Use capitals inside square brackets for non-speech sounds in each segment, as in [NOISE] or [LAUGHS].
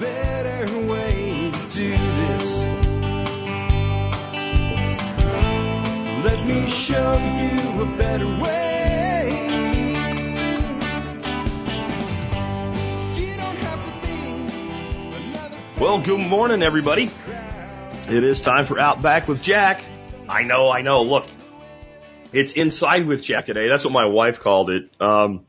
better way to do this. Let me show you a better way. Well, good morning, everybody. It is time for Outback with Jack. I know, I know. Look, it's inside with Jack today. That's what my wife called it. Um,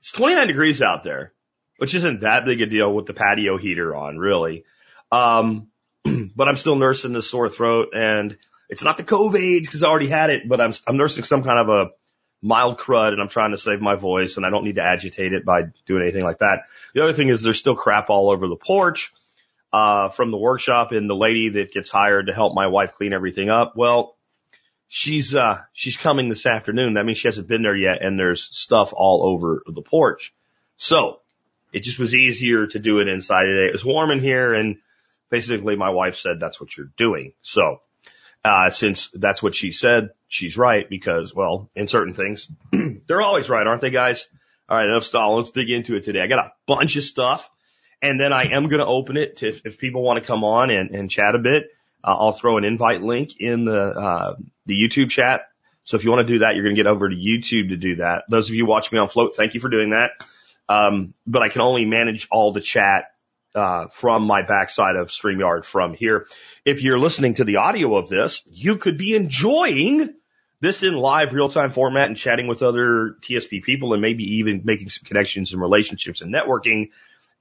it's 29 degrees out there, which isn't that big a deal with the patio heater on, really. Um, [CLEARS THROAT] but I'm still nursing the sore throat, and it's not the COVID because I already had it, but I'm I'm nursing some kind of a mild crud, and I'm trying to save my voice, and I don't need to agitate it by doing anything like that. The other thing is there's still crap all over the porch uh, from the workshop, and the lady that gets hired to help my wife clean everything up. Well, she's uh she's coming this afternoon. That means she hasn't been there yet, and there's stuff all over the porch. So it just was easier to do it inside today. It was warm in here, and basically my wife said that's what you're doing. So uh since that's what she said, she's right because well, in certain things, [CLEARS THROAT] they're always right, aren't they, guys? All right, enough stall. Let's dig into it today. I got a bunch of stuff, and then I am going to open it to if, if people want to come on and, and chat a bit. Uh, I'll throw an invite link in the uh, the YouTube chat. So if you want to do that, you're going to get over to YouTube to do that. Those of you watching me on Flote, thank you for doing that. Um, but I can only manage all the chat uh, from my backside of StreamYard from here. If you're listening to the audio of this, you could be enjoying this in live real time format and chatting with other TSP people and maybe even making some connections and relationships and networking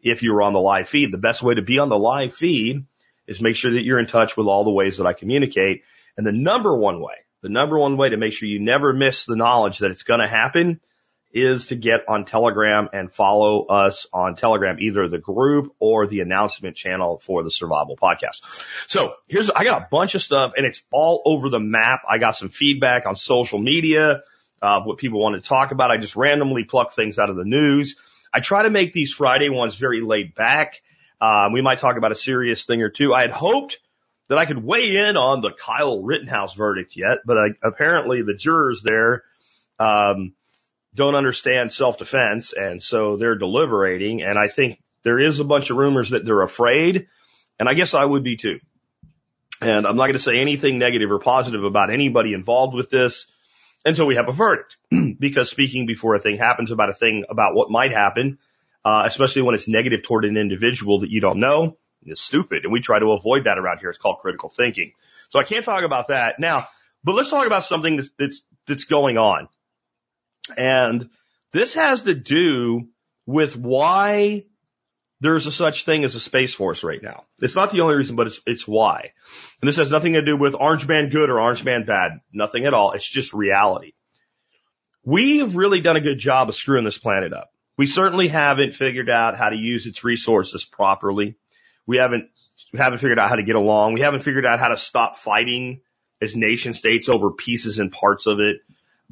if you're on the live feed. The best way to be on the live feed is make sure that you're in touch with all the ways that I communicate. And the number one way, the number one way to make sure you never miss the knowledge that it's going to happen is to get on Telegram and follow us on Telegram, either the group or the announcement channel for the Survival Podcast. So here's, I got a bunch of stuff and it's all over the map. I got some feedback on social media of what people want to talk about. I just randomly pluck things out of the news. I try to make these Friday ones very laid back. Um, we might talk about a serious thing or two. I had hoped that I could weigh in on the Kyle Rittenhouse verdict yet, but I, apparently the jurors there, um, don't understand self-defense, and so they're deliberating. And I think there is a bunch of rumors that they're afraid, and I guess I would be too. And I'm not going to say anything negative or positive about anybody involved with this until we have a verdict, [CLEARS THROAT] because speaking before a thing happens about a thing about what might happen, uh, especially when it's negative toward an individual that you don't know, is stupid. And we try to avoid that around here. It's called critical thinking. So I can't talk about that now, but let's talk about something that's, that's, that's going on. And this has to do with why there's a such thing as a space force right now. It's not the only reason, but it's, it's why. And this has nothing to do with Orange Man good or Orange Man bad. Nothing at all. It's just reality. We've really done a good job of screwing this planet up. We certainly haven't figured out how to use its resources properly. We haven't, we haven't figured out how to get along. We haven't figured out how to stop fighting as nation states over pieces and parts of it.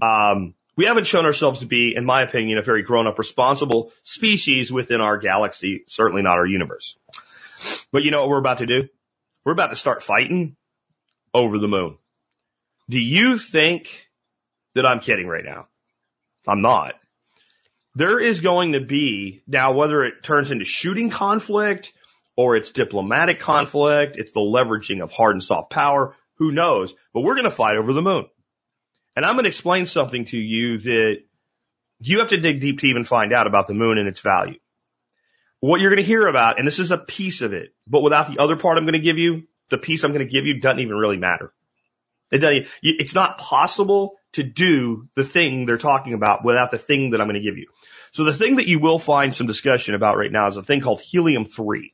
Um, we haven't shown ourselves to be, in my opinion, a very grown up, responsible species within our galaxy, certainly not our universe. But you know what we're about to do? We're about to start fighting over the moon. Do you think that I'm kidding right now? I'm not. There is going to be, now whether it turns into shooting conflict or it's diplomatic conflict, it's the leveraging of hard and soft power, who knows? But we're going to fight over the moon. And I'm going to explain something to you that you have to dig deep to even find out about the moon and its value. What you're going to hear about, and this is a piece of it, but without the other part I'm going to give you, the piece I'm going to give you doesn't even really matter. It doesn't, it's not possible to do the thing they're talking about without the thing that I'm going to give you. So the thing that you will find some discussion about right now is a thing called helium-3.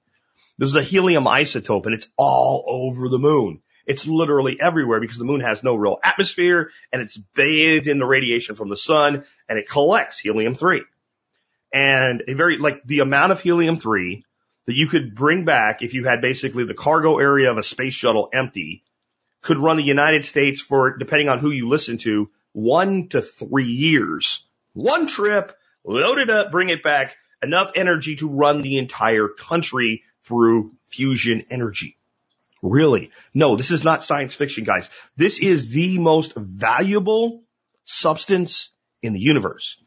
This is a helium isotope and it's all over the moon. It's literally everywhere because the moon has no real atmosphere and it's bathed in the radiation from the sun and it collects helium-3. And a very, like the amount of helium-3 that you could bring back if you had basically the cargo area of a space shuttle empty could run the United States for, depending on who you listen to, one to three years. One trip, load it up, bring it back, enough energy to run the entire country through fusion energy. Really? No, this is not science fiction, guys. This is the most valuable substance in the universe.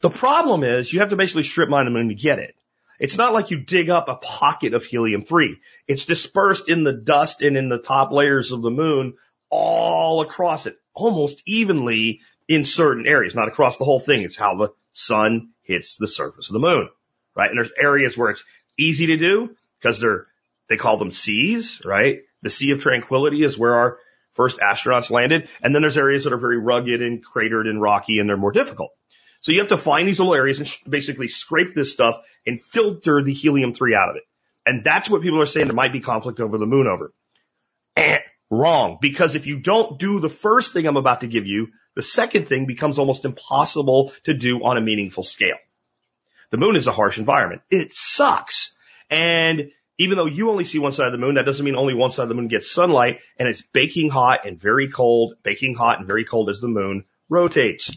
The problem is you have to basically strip mine the moon to get it. It's not like you dig up a pocket of helium-3. It's dispersed in the dust and in the top layers of the moon all across it, almost evenly in certain areas, not across the whole thing. It's how the sun hits the surface of the moon, right? And there's areas where it's easy to do because they're, they call them seas, right? The Sea of Tranquility is where our first astronauts landed. And then there's areas that are very rugged and cratered and rocky and they're more difficult. So you have to find these little areas and sh- basically scrape this stuff and filter the helium-3 out of it. And that's what people are saying there might be conflict over the moon over. Eh, wrong. Because if you don't do the first thing I'm about to give you, the second thing becomes almost impossible to do on a meaningful scale. The moon is a harsh environment. It sucks. And even though you only see one side of the moon, that doesn't mean only one side of the moon gets sunlight and it's baking hot and very cold, baking hot and very cold as the moon rotates.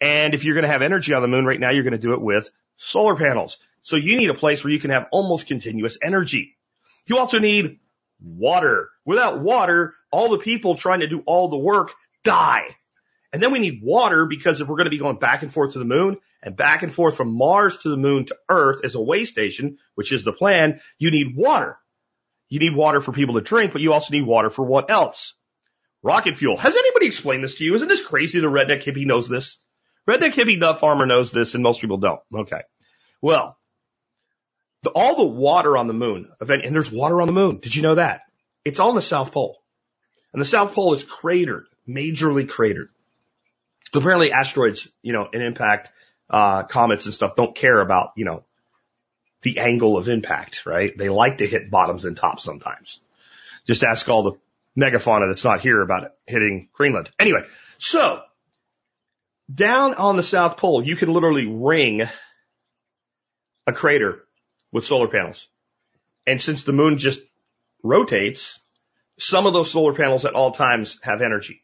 And if you're going to have energy on the moon right now, you're going to do it with solar panels. So you need a place where you can have almost continuous energy. You also need water. Without water, all the people trying to do all the work die. And then we need water because if we're going to be going back and forth to the moon and back and forth from Mars to the moon to Earth as a way station, which is the plan, you need water. You need water for people to drink, but you also need water for what else? Rocket fuel. Has anybody explained this to you? Isn't this crazy? The redneck hippie knows this. Redneck hippie nut farmer knows this and most people don't. Okay. Well, the, all the water on the moon, and there's water on the moon. Did you know that? It's all in the South Pole. And the South Pole is cratered, majorly cratered. Apparently asteroids, you know, an impact, uh, comets and stuff don't care about, you know, the angle of impact, right? They like to hit bottoms and tops sometimes. Just ask all the megafauna that's not here about it hitting Greenland. Anyway, so down on the South Pole, you can literally ring a crater with solar panels. And since the moon just rotates, some of those solar panels at all times have energy.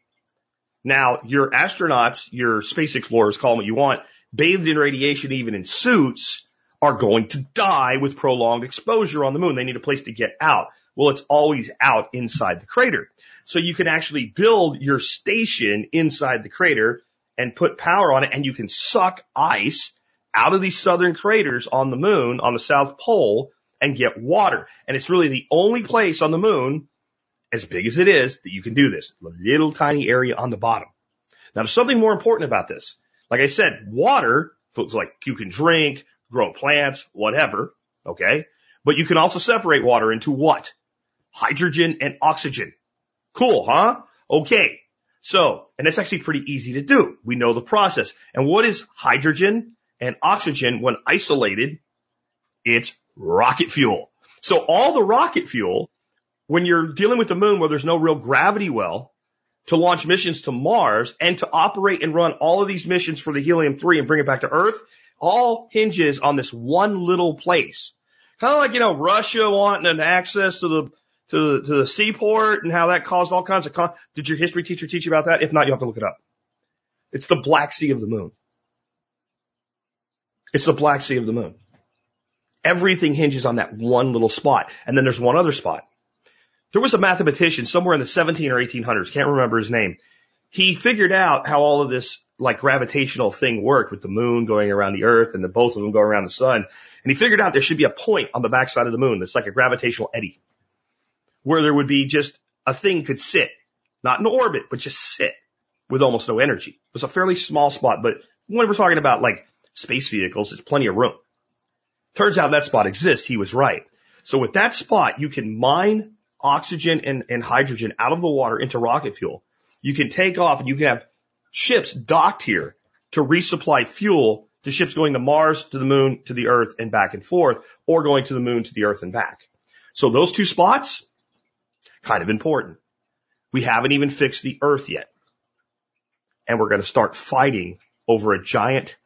Now, your astronauts, your space explorers, call them what you want, bathed in radiation, even in suits, are going to die with prolonged exposure on the moon. They need a place to get out. Well, it's always out inside the crater. So you can actually build your station inside the crater and put power on it and you can suck ice out of these southern craters on the moon, on the South Pole and get water. And it's really the only place on the moon, as big as it is, that you can do this. A little tiny area on the bottom. Now there's something more important about this. Like I said, water, foods like you can drink, grow plants, whatever. Okay. But you can also separate water into what? Hydrogen and oxygen. Cool, huh? Okay. So, and it's actually pretty easy to do. We know the process. And what is hydrogen and oxygen when isolated? It's rocket fuel. So all the rocket fuel, when you're dealing with the moon where there's no real gravity well, to launch missions to Mars and to operate and run all of these missions for the helium-3 and bring it back to Earth, all hinges on this one little place. Kind of like, you know, Russia wanting an access to the to the, to the seaport and how that caused all kinds of con- did your history teacher teach you about that? If not, you have to look it up. It's the Black Sea of the Moon. It's the Black Sea of the Moon. Everything hinges on that one little spot. And then there's one other spot. There was a mathematician somewhere in the 17 or 1800s, can't remember his name. He figured out how all of this like gravitational thing worked with the moon going around the earth and the both of them going around the sun. And he figured out there should be a point on the backside of the moon that's like a gravitational eddy where there would be just a thing could sit, not in orbit, but just sit with almost no energy. It was a fairly small spot, but when we're talking about like space vehicles, there's plenty of room. Turns out that spot exists. He was right. So with that spot, you can mine oxygen and, and hydrogen out of the water into rocket fuel. You can take off and you can have ships docked here to resupply fuel to ships going to Mars, to the moon, to the earth and back and forth, or going to the moon, to the earth and back. So those two spots, kind of important. We haven't even fixed the earth yet. And we're going to start fighting over a giant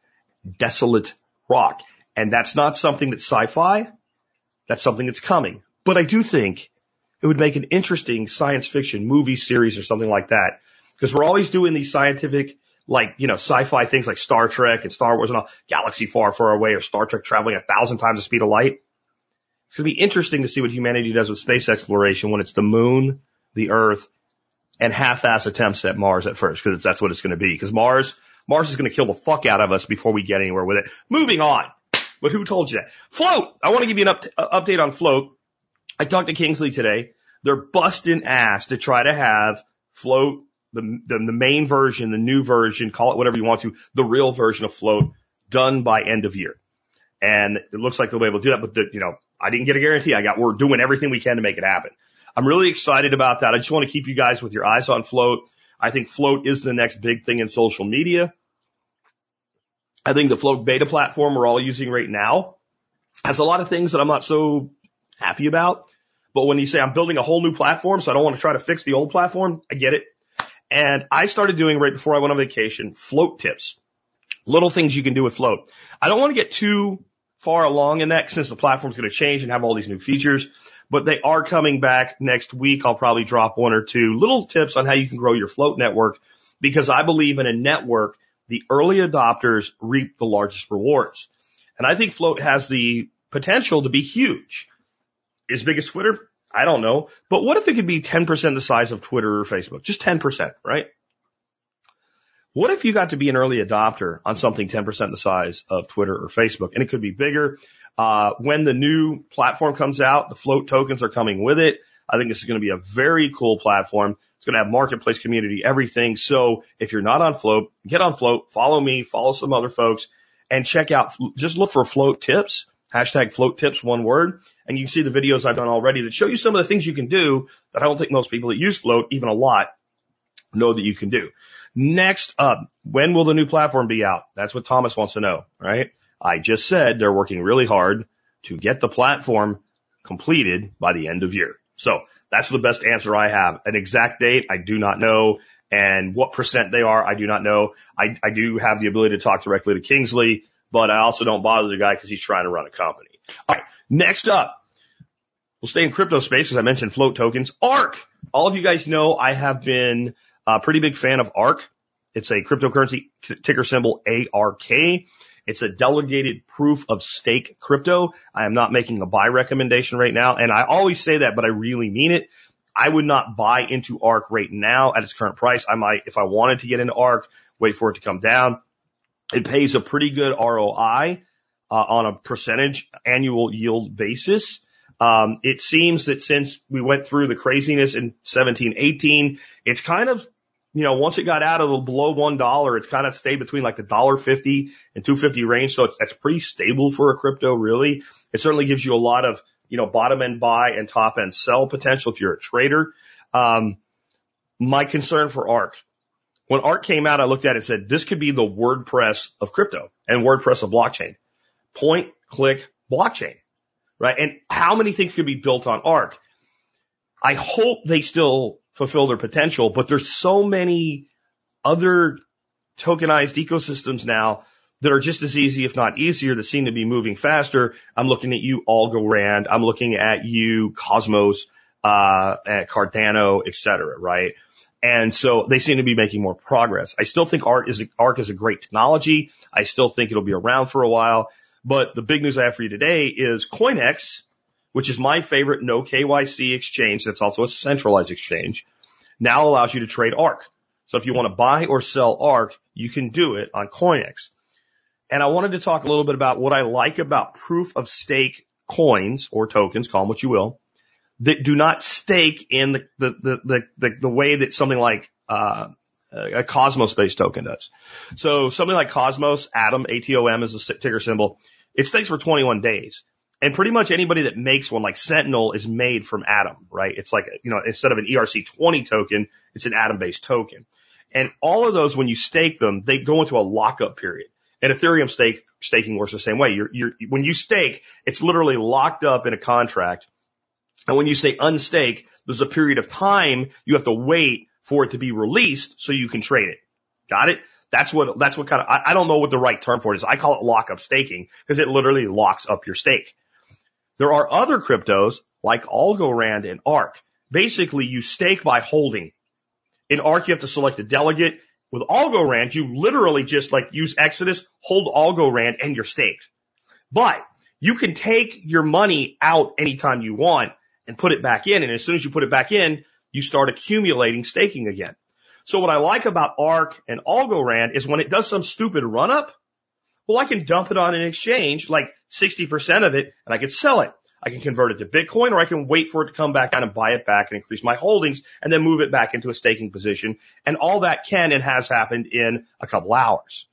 desolate rock. And that's not something that's sci-fi. That's something that's coming. But I do think it would make an interesting science fiction movie series or something like that. Because we're always doing these scientific, like, you know, sci-fi things like Star Trek and Star Wars and all, Galaxy Far, Far Away or Star Trek traveling a thousand times the speed of light. It's going to be interesting to see what humanity does with space exploration when it's the moon, the earth, and half-ass attempts at Mars at first, because that's what it's going to be. Because Mars, Mars is going to kill the fuck out of us before we get anywhere with it. Moving on. But who told you that? Flote! I want to give you an up, uh, update on Flote. I talked to Kingsley today. They're busting ass to try to have Flote, the, the, the main version, the new version, call it whatever you want to, the real version of Flote done by end of year. And it looks like they'll be able to do that, but the, you know, I didn't get a guarantee. I got, we're doing everything we can to make it happen. I'm really excited about that. I just want to keep you guys with your eyes on Flote. I think Flote is the next big thing in social media. I think the Flote beta platform we're all using right now has a lot of things that I'm not so happy about. But when you say I'm building a whole new platform, so I don't want to try to fix the old platform, I get it. And I started doing right before I went on vacation, flote tips. Little things you can do with flote. I don't want to get too far along in that since the platform's going to change and have all these new features, but they are coming back next week. I'll probably drop one or two little tips on how you can grow your flote network because I believe in a network, the early adopters reap the largest rewards. And I think flote has the potential to be huge. Is big as Twitter? I don't know. But what if it could be 10% the size of Twitter or Facebook? Just 10%, right? What if you got to be an early adopter on something 10% the size of Twitter or Facebook? And it could be bigger. Uh, when the new platform comes out, the flote tokens are coming with it. I think this is going to be a very cool platform. It's going to have marketplace community, everything. So if you're not on flote, get on flote, follow me, follow some other folks and check out, just look for flote tips, hashtag flote tips, one word. And you can see the videos I've done already that show you some of the things you can do that I don't think most people that use flote, even a lot, know that you can do. Next up, when will the new platform be out? That's what Thomas wants to know, right? I just said they're working really hard to get the platform completed by the end of year. So that's the best answer I have. An exact date, I do not know. And what percent they are, I do not know. I, I do have the ability to talk directly to Kingsley, but I also don't bother the guy because he's trying to run a company. All right. Next up, we'll stay in crypto space as I mentioned flote tokens. ARK. All of you guys know I have been a pretty big fan of ARK. It's a cryptocurrency ticker symbol ARK. It's a delegated proof of stake crypto. I am not making a buy recommendation right now. And I always say that, but I really mean it. I would not buy into ARK right now at its current price. I might, if I wanted to get into ARK, wait for it to come down. It pays a pretty good ROI uh, on a percentage annual yield basis. Um, it seems that since we went through the craziness in 17, 18, it's kind of you know, once it got out of the below one dollar, it's kind of stayed between like the dollar fifty and two fifty range. So it's, that's pretty stable for a crypto, really. It certainly gives you a lot of, you know, bottom end buy and top end sell potential if you're a trader. Um, my concern for ARK. When ARK came out, I looked at it and said, this could be the WordPress of crypto and WordPress of blockchain. Point, click, blockchain, right? And how many things could be built on ARK? I hope they still fulfill their potential, but there's so many other tokenized ecosystems now that are just as easy, if not easier, that seem to be moving faster. I'm looking at you, Algorand. I'm looking at you, Cosmos, uh, at Cardano, et cetera, right? And so they seem to be making more progress. I still think ARK is a, ARK is a great technology. I still think it'll be around for a while. But the big news I have for you today is CoinEx which is my favorite no KYC exchange. That's also a centralized exchange now allows you to trade ARK. So if you want to buy or sell ARK, you can do it on CoinEx. And I wanted to talk a little bit about what I like about proof of stake coins or tokens, call them what you will, that do not stake in the, the, the, the, the way that something like, uh, a Cosmos based token does. So something like Cosmos, Atom, ATOM is a ticker symbol. It stakes for 21 days. And pretty much anybody that makes one, like Sentinel, is made from Atom, right? It's like, you know, instead of an ERC20 token, it's an Atom based token. And all of those, when you stake them, they go into a lockup period. And Ethereum stake, staking works the same way. You're, you're, when you stake, it's literally locked up in a contract. And when you say unstake, there's a period of time you have to wait for it to be released so you can trade it. Got it? That's what, that's what kind of, I, I don't know what the right term for it is. I call it lockup staking because it literally locks up your stake. There are other cryptos like Algorand and ARK. Basically, you stake by holding. In ARK, you have to select a delegate. With Algorand, you literally just like use Exodus, hold Algorand, and you're staked. But you can take your money out anytime you want and put it back in. And as soon as you put it back in, you start accumulating staking again. So what I like about ARK and Algorand is when it does some stupid run up, well, I can dump it on an exchange like 60% of it and I could sell it. I can convert it to Bitcoin or I can wait for it to come back down and buy it back and increase my holdings and then move it back into a staking position. And all that can and has happened in a couple hours.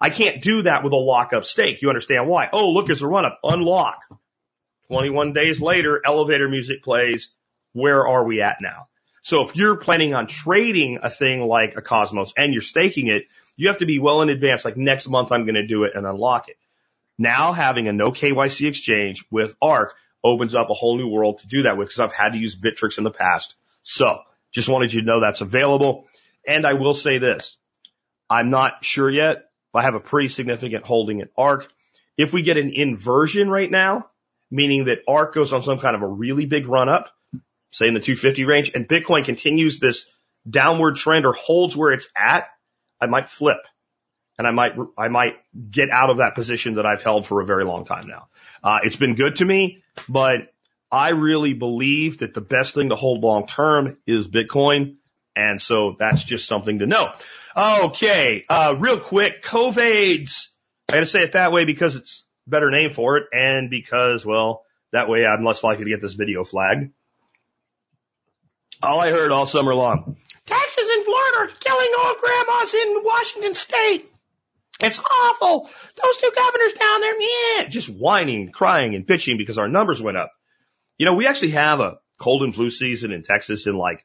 I can't do that with a lockup stake. You understand why? Oh, look, it's a run up. Unlock. 21 days later, elevator music plays. Where are we at now? So if you're planning on trading a thing like a Cosmos and you're staking it, you have to be well in advance. Like next month, I'm going to do it and unlock it. Now having a no KYC exchange with ARK opens up a whole new world to do that with because I've had to use Bittrex in the past. So just wanted you to know that's available. And I will say this. I'm not sure yet. But I have a pretty significant holding in ARK. If we get an inversion right now, meaning that ARK goes on some kind of a really big run up, say in the 250 range, and Bitcoin continues this downward trend or holds where it's at, I might flip and I might, I might get out of that position that I've held for a very long time now. Uh, it's been good to me, but I really believe that the best thing to hold long term is Bitcoin. And so that's just something to know. Okay. Uh, real quick, COVIDs. I gotta say it that way because it's better name for it and because, well, that way I'm less likely to get this video flagged. All I heard all summer long. Texas in Florida are killing all grandmas in Washington state. It's awful. Those two governors down there, yeah, just whining, crying, and bitching because our numbers went up. You know, we actually have a cold and flu season in Texas in like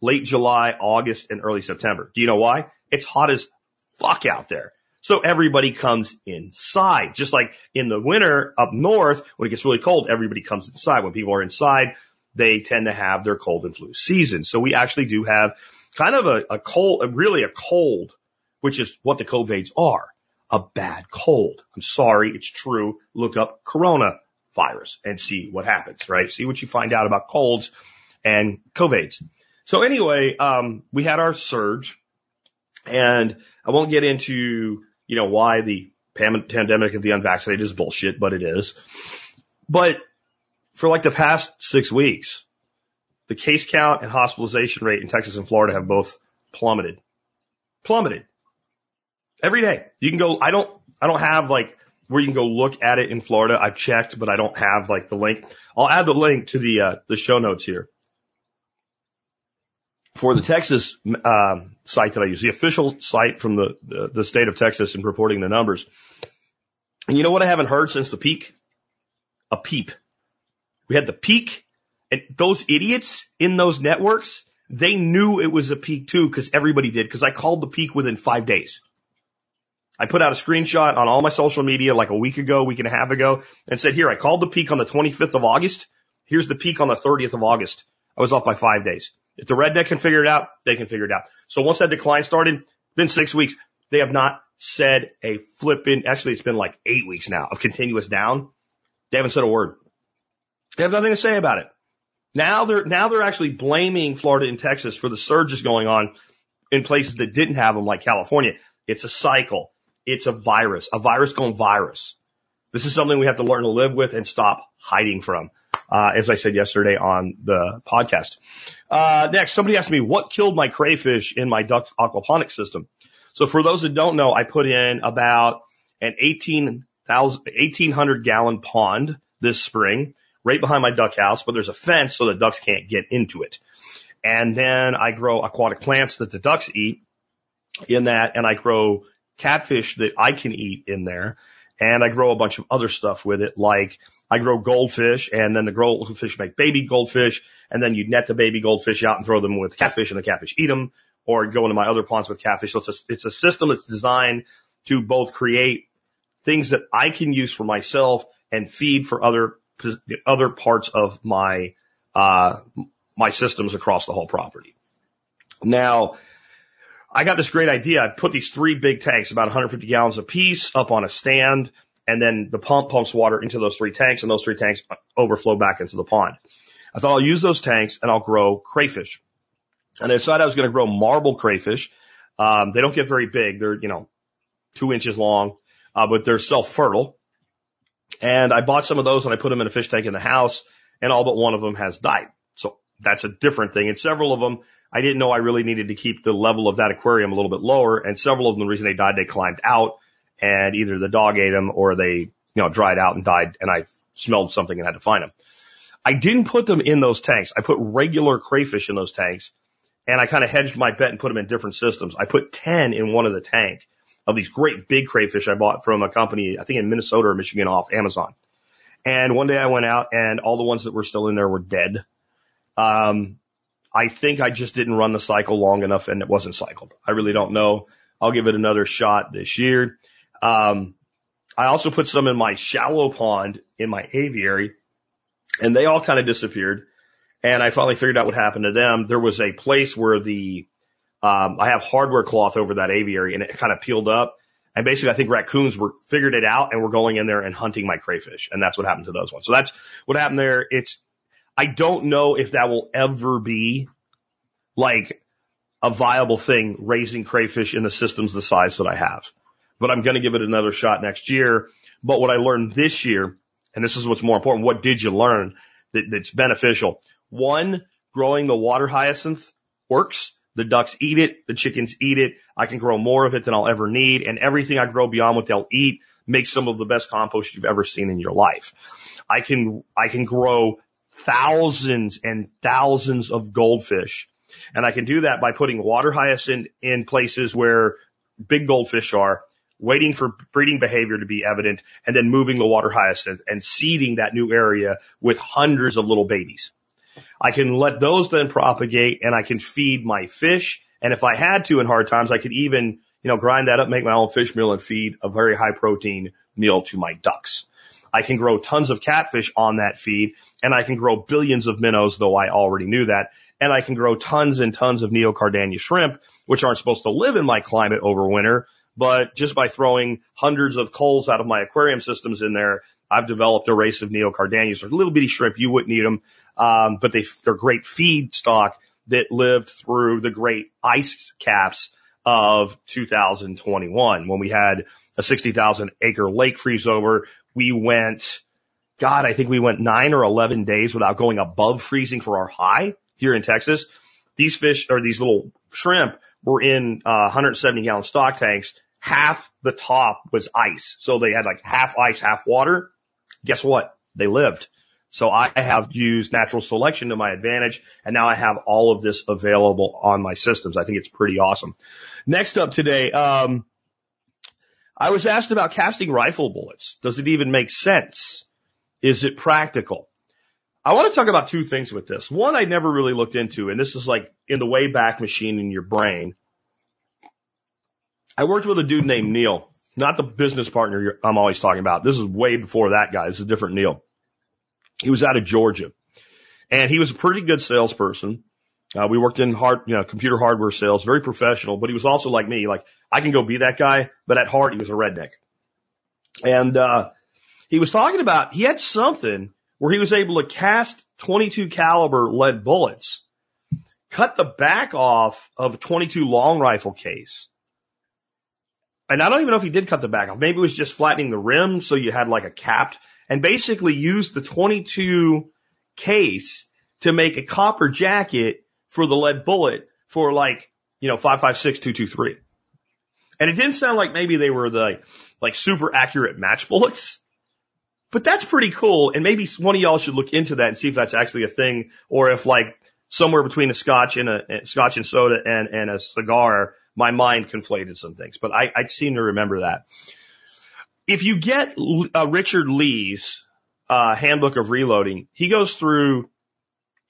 late July, August, and early September. Do you know why? It's hot as fuck out there. So everybody comes inside. Just like in the winter up north, when it gets really cold, everybody comes inside. When people are inside, they tend to have their cold and flu season. So we actually do have kind of a, a cold, really a cold, which is what the COVIDs are, a bad cold. I'm sorry. It's true. Look up coronavirus and see what happens, right? See what you find out about colds and COVIDs. So anyway, um, we had our surge and I won't get into, you know, why the pandemic of the unvaccinated is bullshit, but it is. But for like the past six weeks, the case count and hospitalization rate in Texas and Florida have both plummeted. Plummeted. Every day. You can go, I don't, I don't have like where you can go look at it in Florida. I've checked, but I don't have like the link. I'll add the link to the, uh, the show notes here. For the Texas, um, site that I use, the official site from the, the, the state of Texas in reporting the numbers. And you know what I haven't heard since the peak? A peep. We had the peak and those idiots in those networks, they knew it was a peak too because everybody did because I called the peak within five days. I put out a screenshot on all my social media like a week ago, week and a half ago and said, here, I called the peak on the 25th of August. Here's the peak on the 30th of August. I was off by five days. If the redneck can figure it out, they can figure it out. So once that decline started, been six weeks. They have not said a flipping, actually it's been like eight weeks now of continuous down. They haven't said a word. They have nothing to say about it. Now they're, now they're actually blaming Florida and Texas for the surges going on in places that didn't have them, like California. It's a cycle. It's a virus, a virus going virus. This is something we have to learn to live with and stop hiding from. Uh, as I said yesterday on the podcast. Uh, next, somebody asked me what killed my crayfish in my duck aquaponics system. So for those that don't know, I put in about an 18,000, 1800 gallon pond this spring right behind my duck house, but there's a fence so the ducks can't get into it. And then I grow aquatic plants that the ducks eat in that, and I grow catfish that I can eat in there. And I grow a bunch of other stuff with it, like I grow goldfish and then the goldfish make baby goldfish and then you net the baby goldfish out and throw them with catfish and the catfish eat them or go into my other ponds with catfish. So it's a, it's a system that's designed to both create things that I can use for myself and feed for other other parts of my, uh, my systems across the whole property. Now, I got this great idea. I put these three big tanks, about 150 gallons a piece, up on a stand, and then the pump pumps water into those three tanks, and those three tanks overflow back into the pond. I thought I'll use those tanks and I'll grow crayfish. And I decided I was going to grow marble crayfish. Um, they don't get very big. They're, you know, two inches long, uh, but they're self-fertile. And I bought some of those and I put them in a fish tank in the house and all but one of them has died. So that's a different thing. And several of them, I didn't know I really needed to keep the level of that aquarium a little bit lower. And several of them, the reason they died, they climbed out and either the dog ate them or they you know, dried out and died and I smelled something and had to find them. I didn't put them in those tanks. I put regular crayfish in those tanks and I kind of hedged my bet and put them in different systems. I put 10 in one of the tank of these great big crayfish I bought from a company, I think in Minnesota or Michigan off Amazon. And one day I went out and all the ones that were still in there were dead. Um, I think I just didn't run the cycle long enough and it wasn't cycled. I really don't know. I'll give it another shot this year. Um, I also put some in my shallow pond in my aviary and they all kind of disappeared. And I finally figured out what happened to them. There was a place where the, um, I have hardware cloth over that aviary and it kind of peeled up. And basically I think raccoons were figured it out and were going in there and hunting my crayfish. And that's what happened to those ones. So that's what happened there. It's, I don't know if that will ever be like a viable thing raising crayfish in the systems the size that I have, but I'm going to give it another shot next year. But what I learned this year, and this is what's more important, what did you learn that, that's beneficial? One, growing the water hyacinth works. The ducks eat it. The chickens eat it. I can grow more of it than I'll ever need. And everything I grow beyond what they'll eat makes some of the best compost you've ever seen in your life. I can, I can grow thousands and thousands of goldfish. And I can do that by putting water hyacinth in places where big goldfish are, waiting for breeding behavior to be evident, and then moving the water hyacinth and seeding that new area with hundreds of little babies. I can let those then propagate and I can feed my fish. And if I had to in hard times, I could even, you know, grind that up, make my own fish meal and feed a very high protein meal to my ducks. I can grow tons of catfish on that feed and I can grow billions of minnows, though I already knew that. And I can grow tons and tons of neocaridina shrimp, which aren't supposed to live in my climate over winter. But just by throwing hundreds of culls out of my aquarium systems in there, I've developed a race of neocaridinas. They're little bitty shrimp. You wouldn't eat them. Um, but they, they're great feed stock that lived through the great ice caps of 2021 when we had a 60,000 acre lake freeze over we went, God, I think we went nine or 11 days without going above freezing for our high here in Texas. These fish or these little shrimp were in uh, 170 gallon stock tanks. Half the top was ice. So they had like half ice, half water. Guess what? They lived. So I have used natural selection to my advantage and now I have all of this available on my systems. I think it's pretty awesome. Next up today, um, I was asked about casting rifle bullets. Does it even make sense? Is it practical? I want to talk about two things with this. One I never really looked into, and this is like in the way back machine in your brain. I worked with a dude named Neil, not the business partner I'm always talking about. This is way before that guy. This is a different Neil. He was out of Georgia and he was a pretty good salesperson. Uh, we worked in hard, you know, computer hardware sales, very professional, but he was also like me, like I can go be that guy, but at heart he was a redneck. And, uh, he was talking about, he had something where he was able to cast 22 caliber lead bullets, cut the back off of a 22 long rifle case. And I don't even know if he did cut the back off. Maybe it was just flattening the rim so you had like a capped and basically used the 22 case to make a copper jacket for the lead bullet for like, you know, 556223. And it didn't sound like maybe they were the like super accurate match bullets, but that's pretty cool. And maybe one of y'all should look into that and see if that's actually a thing or if like somewhere between a scotch and a, a scotch and soda and, and a cigar, my mind conflated some things, but I, I seem to remember that. If you get uh, Richard Lee's uh, handbook of reloading, he goes through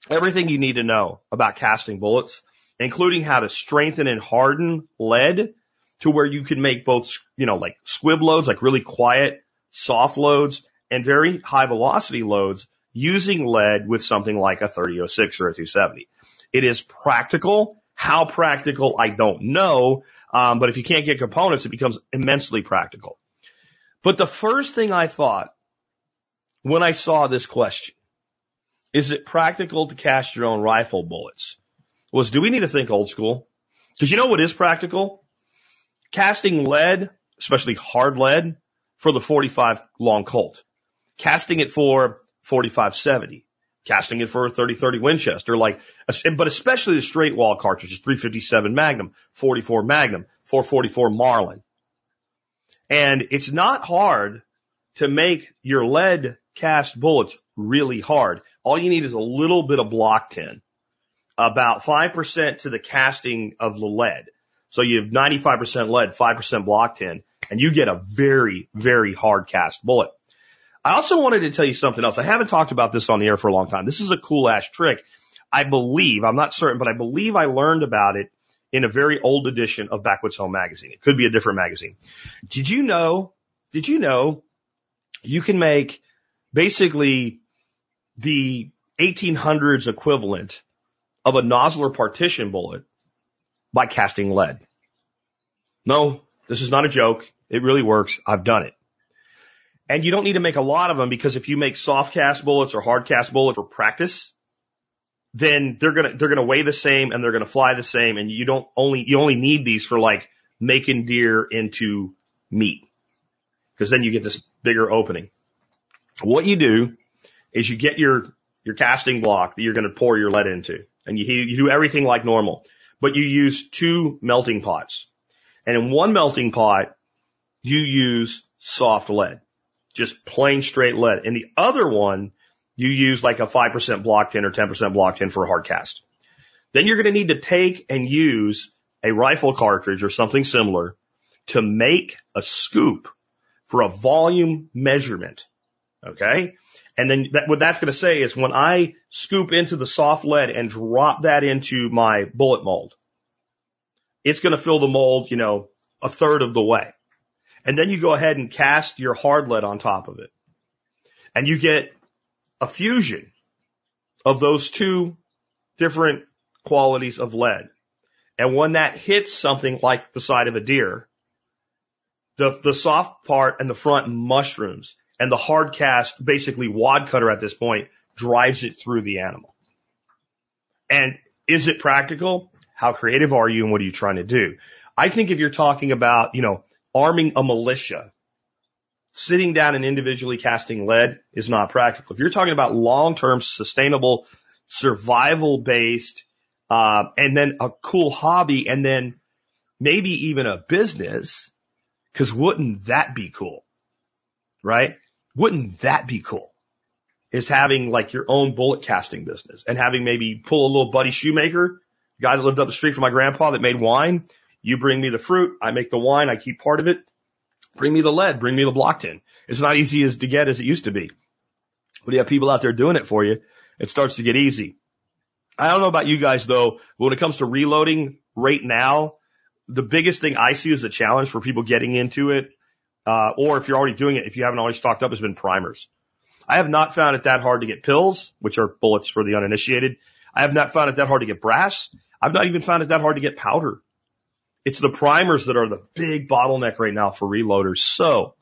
everything you need to know about casting bullets, including how to strengthen and harden lead to where you can make both, you know, like squib loads, like really quiet, soft loads and very high velocity loads using lead with something like a 3006 or a 270. It is practical. How practical, I don't know. Um, but if you can't get components, it becomes immensely practical. But the first thing I thought when I saw this question is it practical to cast your own rifle bullets? Was do we need to think old school? Because you know what is practical? Casting lead, especially hard lead, for the 45 long Colt. Casting it for 4570. Casting it for a 3030 Winchester, like, but especially the straight wall cartridges, 357 Magnum, 44 Magnum, 444 Marlin. And it's not hard to make your lead cast bullets really hard, all you need is a little bit of block tin, about 5% to the casting of the lead. So you have 95% lead, 5% block tin, and you get a very, very hard cast bullet. I also wanted to tell you something else. I haven't talked about this on the air for a long time. This is a cool ass trick. I believe, I'm not certain, but I believe I learned about it in a very old edition of Backwoods Home magazine. It could be a different magazine. Did you know, did you know you can make basically the 1800s equivalent of a Nosler partition bullet by casting lead? No, this is not a joke. It really works. I've done it. And you don't need to make a lot of them because if you make soft cast bullets or hard cast bullets for practice, then they're gonna they're gonna weigh the same and they're gonna fly the same, and you don't only you only need these for like making deer into meat because then you get this bigger opening. What you do is you get your your casting block that you're going to pour your lead into, and you you do everything like normal, but you use two melting pots, and in one melting pot you use soft lead, just plain straight lead. In the other one, you use like a 5% block tin or 10% block tin for a hard cast. Then you're going to need to take and use a rifle cartridge or something similar to make a scoop for a volume measurement. Okay. And then that, what that's going to say is when I scoop into the soft lead and drop that into my bullet mold, it's going to fill the mold, you know, a third of the way. And then you go ahead and cast your hard lead on top of it. And you get a fusion of those two different qualities of lead. And when that hits something like the side of a deer, the, the soft part and the front mushrooms and the hard cast, basically wad cutter at this point, drives it through the animal. And is it practical? How creative are you and what are you trying to do? I think if you're talking about, you know, arming a militia, sitting down and individually casting lead is not practical. If you're talking about long-term sustainable survival based, uh, and then a cool hobby and then maybe even a business, cause wouldn't that be cool? Right? Wouldn't that be cool? Is having like your own bullet casting business and having maybe pull a little buddy shoemaker, guy that lived up the street from my grandpa that made wine. You bring me the fruit. I make the wine. I keep part of it. Bring me the lead. Bring me the block tin. It's not easy as to get as it used to be. But you have people out there doing it for you. It starts to get easy. I don't know about you guys though, but when it comes to reloading right now, the biggest thing I see as a challenge for people getting into it, uh, or if you're already doing it, if you haven't already stocked up, has been primers. I have not found it that hard to get pills, which are bullets for the uninitiated. I have not found it that hard to get brass. I've not even found it that hard to get powder. It's the primers that are the big bottleneck right now for reloaders. So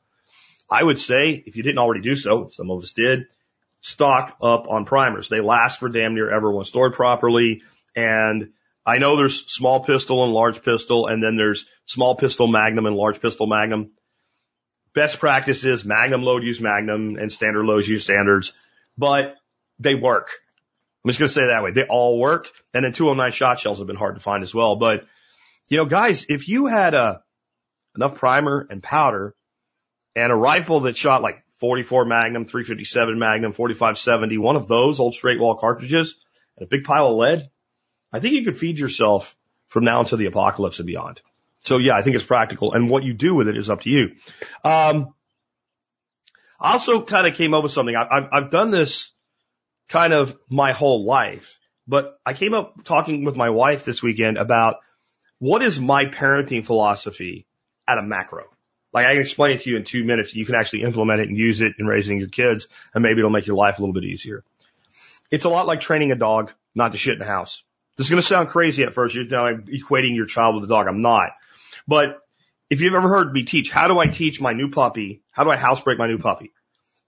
I would say if you didn't already do so, some of us did, stock up on primers. They last for damn near ever when stored properly. And I know there's small pistol and large pistol, and then there's small pistol magnum and large pistol magnum. Best practices, magnum load use magnum and standard loads use standards, but they work. I'm just going to say it that way. They all work. And then 209 shot shells have been hard to find as well. But you know, guys, if you had a uh, enough primer and powder and a rifle that shot like 44 Magnum, 357 Magnum, 4570, one of those old straight wall cartridges and a big pile of lead, I think you could feed yourself from now until the apocalypse and beyond. So yeah, I think it's practical and what you do with it is up to you. Um, I also kind of came up with something. I, I've, I've done this kind of my whole life, but I came up talking with my wife this weekend about what is my parenting philosophy at a macro? Like I can explain it to you in two minutes. You can actually implement it and use it in raising your kids and maybe it'll make your life a little bit easier. It's a lot like training a dog not to shit in the house. This is going to sound crazy at first. You're equating your child with a dog. I'm not. But if you've ever heard me teach, how do I teach my new puppy? How do I housebreak my new puppy?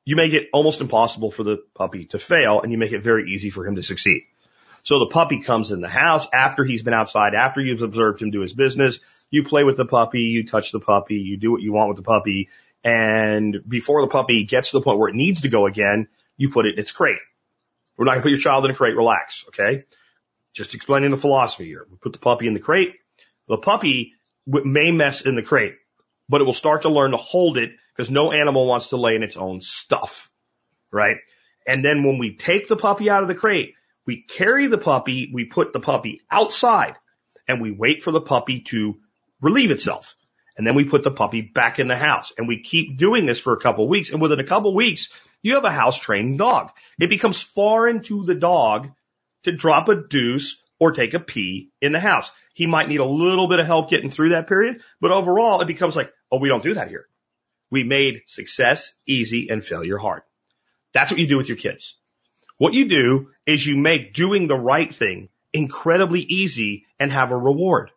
You make it almost impossible for the puppy to fail and you make it very easy for him to succeed. So the puppy comes in the house after he's been outside, after you've observed him do his business. You play with the puppy, you touch the puppy, you do what you want with the puppy. And before the puppy gets to the point where it needs to go again, you put it in its crate. We're not going to put your child in a crate. Relax. Okay. Just explaining the philosophy here. We put the puppy in the crate. The puppy may mess in the crate, but it will start to learn to hold it because no animal wants to lay in its own stuff, right? And then when we take the puppy out of the crate, we carry the puppy, we put the puppy outside and we wait for the puppy to relieve itself. And then we put the puppy back in the house and we keep doing this for a couple of weeks. And within a couple of weeks, you have a house trained dog. It becomes foreign to the dog to drop a deuce or take a pee in the house. He might need a little bit of help getting through that period, but overall it becomes like, oh, we don't do that here. We made success easy and failure hard. That's what you do with your kids. What you do is you make doing the right thing incredibly easy and have a reward.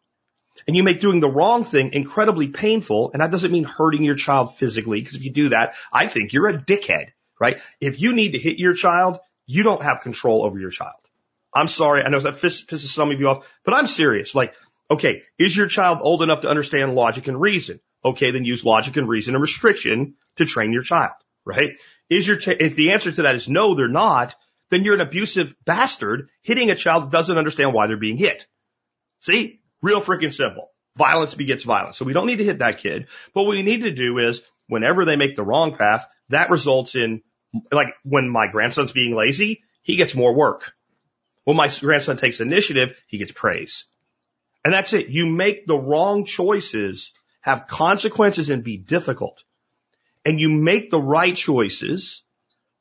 And you make doing the wrong thing incredibly painful. And that doesn't mean hurting your child physically, because if you do that, I think you're a dickhead, right? If you need to hit your child, you don't have control over your child. I'm sorry. I know that pisses some of you off, but I'm serious. Like, okay, is your child old enough to understand logic and reason? Okay, then use logic and reason and restriction to train your child, right? Is your, ch- if the answer to that is no, they're not, then you're an abusive bastard hitting a child that doesn't understand why they're being hit. See? Real freaking simple. Violence begets violence. So we don't need to hit that kid. But what we need to do is whenever they make the wrong path, that results in, like when my grandson's being lazy, he gets more work. When my grandson takes initiative, he gets praise. And that's it. You make the wrong choices, have consequences and be difficult. And you make the right choices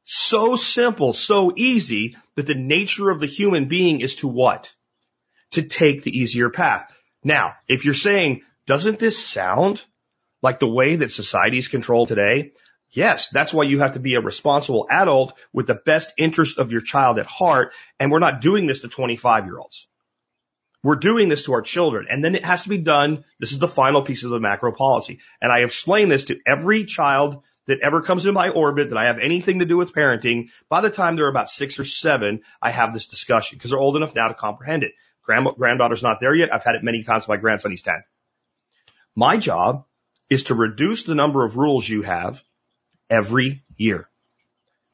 so simple, so easy that the nature of the human being is to what? To take the easier path. Now, if you're saying, doesn't this sound like the way that society is controlled today? Yes, that's why you have to be a responsible adult with the best interest of your child at heart. And we're not doing this to 25 year olds. We're doing this to our children. And then it has to be done. This is the final piece of the macro policy. And I explain this to every child that ever comes in my orbit that I have anything to do with parenting. By the time they're about six or seven, I have this discussion because they're old enough now to comprehend it. Grand, granddaughter's not there yet. I've had it many times with my grandson. He's 10. My job is to reduce the number of rules you have every year.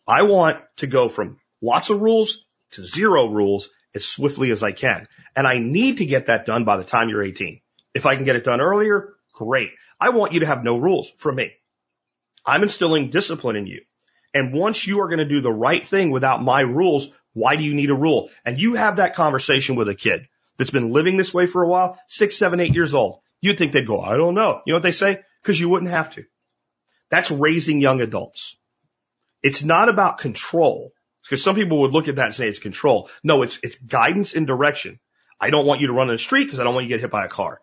I want to go from lots of rules to zero rules as swiftly as I can. And I need to get that done by the time you're 18. If I can get it done earlier, great. I want you to have no rules from me. I'm instilling discipline in you. And once you are going to do the right thing without my rules, why do you need a rule? And you have that conversation with a kid that's been living this way for a while, six, seven, eight years old. You'd think they'd go, I don't know. You know what they say? Because you wouldn't have to. That's raising young adults. It's not about control. Because some people would look at that and say it's control. No, it's, it's guidance and direction. I don't want you to run in the street because I don't want you to get hit by a car.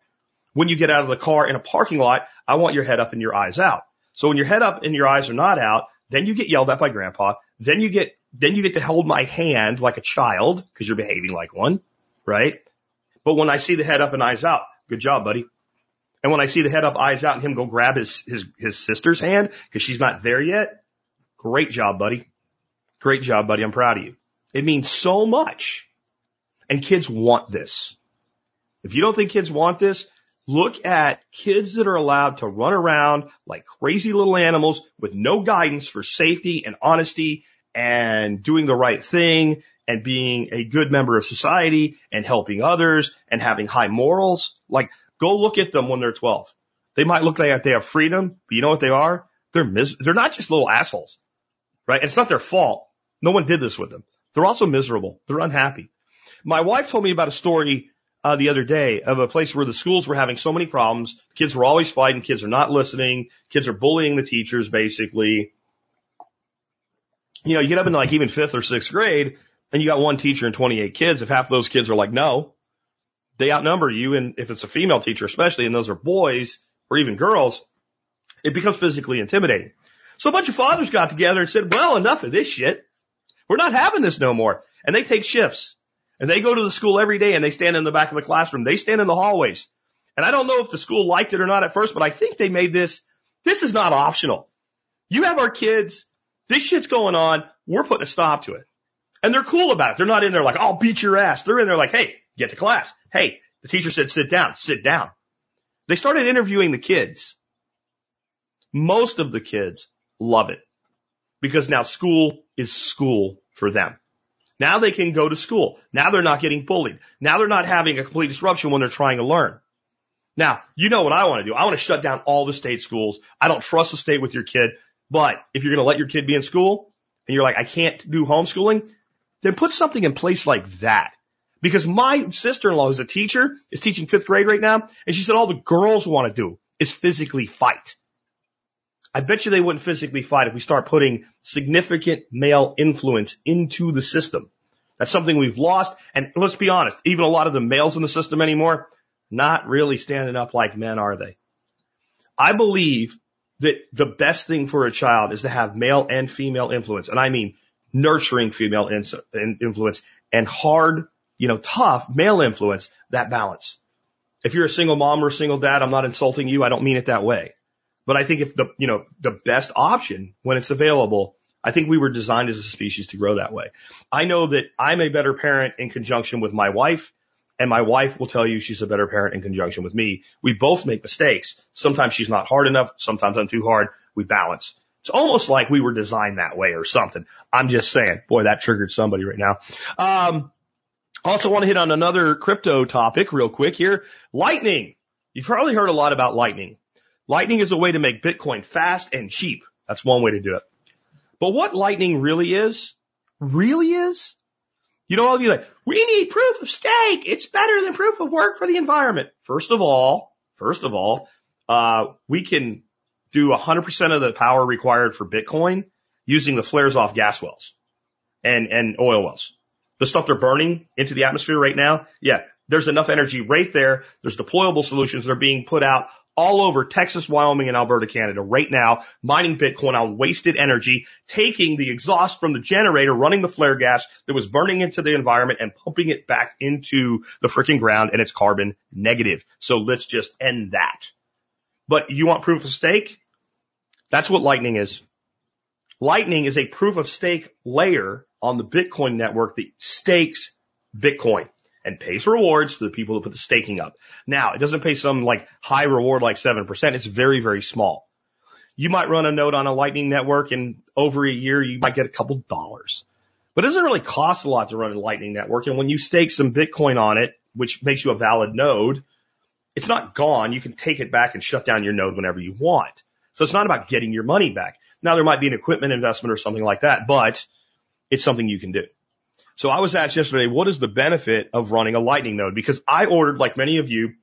When you get out of the car in a parking lot, I want your head up and your eyes out. So when your head up and your eyes are not out, then you get yelled at by grandpa. Then you get, then you get to hold my hand like a child because you're behaving like one, right? But when I see the head up and eyes out, good job, buddy. And when I see the head up, eyes out, and him go grab his his his sister's hand because she's not there yet, great job, buddy. Great job, buddy. I'm proud of you. It means so much. And kids want this. If you don't think kids want this, look at kids that are allowed to run around like crazy little animals with no guidance for safety and honesty and doing the right thing and being a good member of society and helping others and having high morals. Like Go look at them when they're 12. They might look like they have freedom, but you know what they are? They're mis- they're not just little assholes, right? It's not their fault. No one did this with them. They're also miserable. They're unhappy. My wife told me about a story uh, the other day of a place where the schools were having so many problems. Kids were always fighting. Kids are not listening. Kids are bullying the teachers, basically. You know, you get up into like even fifth or sixth grade and you got one teacher and 28 kids. If half of those kids are like, no, they outnumber you. And if it's a female teacher, especially, and those are boys or even girls, it becomes physically intimidating. So a bunch of fathers got together and said, well, enough of this shit. We're not having this no more. And they take shifts and they go to the school every day and they stand in the back of the classroom. They stand in the hallways. And I don't know if the school liked it or not at first, but I think they made this, this is not optional. You have our kids. This shit's going on. We're putting a stop to it. And they're cool about it. They're not in there like, I'll beat your ass. They're in there like, hey, get to class. Hey, the teacher said sit down, sit down. They started interviewing the kids. Most of the kids love it because now school is school for them. Now they can go to school. Now they're not getting bullied. Now they're not having a complete disruption when they're trying to learn. Now, you know what I want to do. I want to shut down all the state schools. I don't trust the state with your kid. But if you're going to let your kid be in school and you're like, I can't do homeschooling, then put something in place like that. Because my sister-in-law who's a teacher is teaching fifth grade right now. And she said all the girls want to do is physically fight. I bet you they wouldn't physically fight if we start putting significant male influence into the system. That's something we've lost. And let's be honest, even a lot of the males in the system anymore, not really standing up like men, are they? I believe that the best thing for a child is to have male and female influence. And I mean nurturing female influence and hard, you know, tough male influence, that balance. If you're a single mom or a single dad, I'm not insulting you. I don't mean it that way. But I think if the, you know, the best option when it's available, I think we were designed as a species to grow that way. I know that I'm a better parent in conjunction with my wife and my wife will tell you she's a better parent in conjunction with me. We both make mistakes. Sometimes she's not hard enough. Sometimes I'm too hard. We balance. It's almost like we were designed that way or something. I'm just saying, boy, that triggered somebody right now. Um, also want to hit on another crypto topic real quick here. Lightning. You've probably heard a lot about lightning. Lightning is a way to make Bitcoin fast and cheap. That's one way to do it. But what lightning really is, really is, you know, I'll be like, we need proof of stake. It's better than proof of work for the environment. First of all, first of all, uh, we can do 100% of the power required for Bitcoin using the flares off gas wells and, and oil wells. The stuff they're burning into the atmosphere right now. Yeah. There's enough energy right there. There's deployable solutions that are being put out all over Texas, Wyoming, and Alberta, Canada right now, mining Bitcoin on wasted energy, taking the exhaust from the generator, running the flare gas that was burning into the environment and pumping it back into the freaking ground and it's carbon negative. So let's just end that. But you want proof of stake? That's what Lightning is. Lightning is a proof of stake layer on the Bitcoin network that stakes Bitcoin and pays rewards to the people who put the staking up. Now, it doesn't pay some like high reward like 7%. It's very, very small. You might run a node on a lightning network and over a year, you might get a couple dollars, but it doesn't really cost a lot to run a lightning network. And when you stake some Bitcoin on it, which makes you a valid node, it's not gone. You can take it back and shut down your node whenever you want. So it's not about getting your money back. Now there might be an equipment investment or something like that, but it's something you can do. So I was asked yesterday, what is the benefit of running a Lightning node? Because I ordered, like many of you,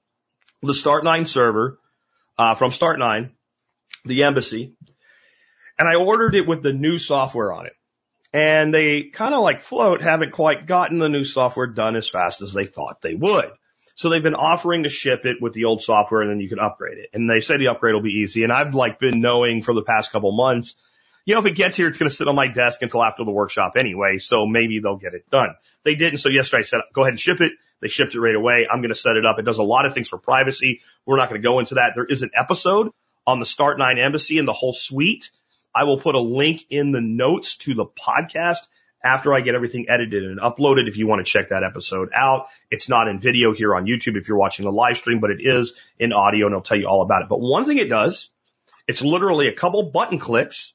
the Start9 server uh, from Start9, the embassy, and I ordered it with the new software on it. And they kind of like float haven't quite gotten the new software done as fast as they thought they would. So they've been offering to ship it with the old software and then you can upgrade it. And they say the upgrade will be easy. And I've like been knowing for the past couple months you know, if it gets here, it's going to sit on my desk until after the workshop anyway. So maybe they'll get it done. They didn't. So yesterday I said, go ahead and ship it. They shipped it right away. I'm going to set it up. It does a lot of things for privacy. We're not going to go into that. There is an episode on the Start9 Embassy and the whole suite. I will put a link in the notes to the podcast after I get everything edited and uploaded if you want to check that episode out. It's not in video here on YouTube if you're watching the live stream, but it is in audio and I'll tell you all about it. But one thing it does, it's literally a couple button clicks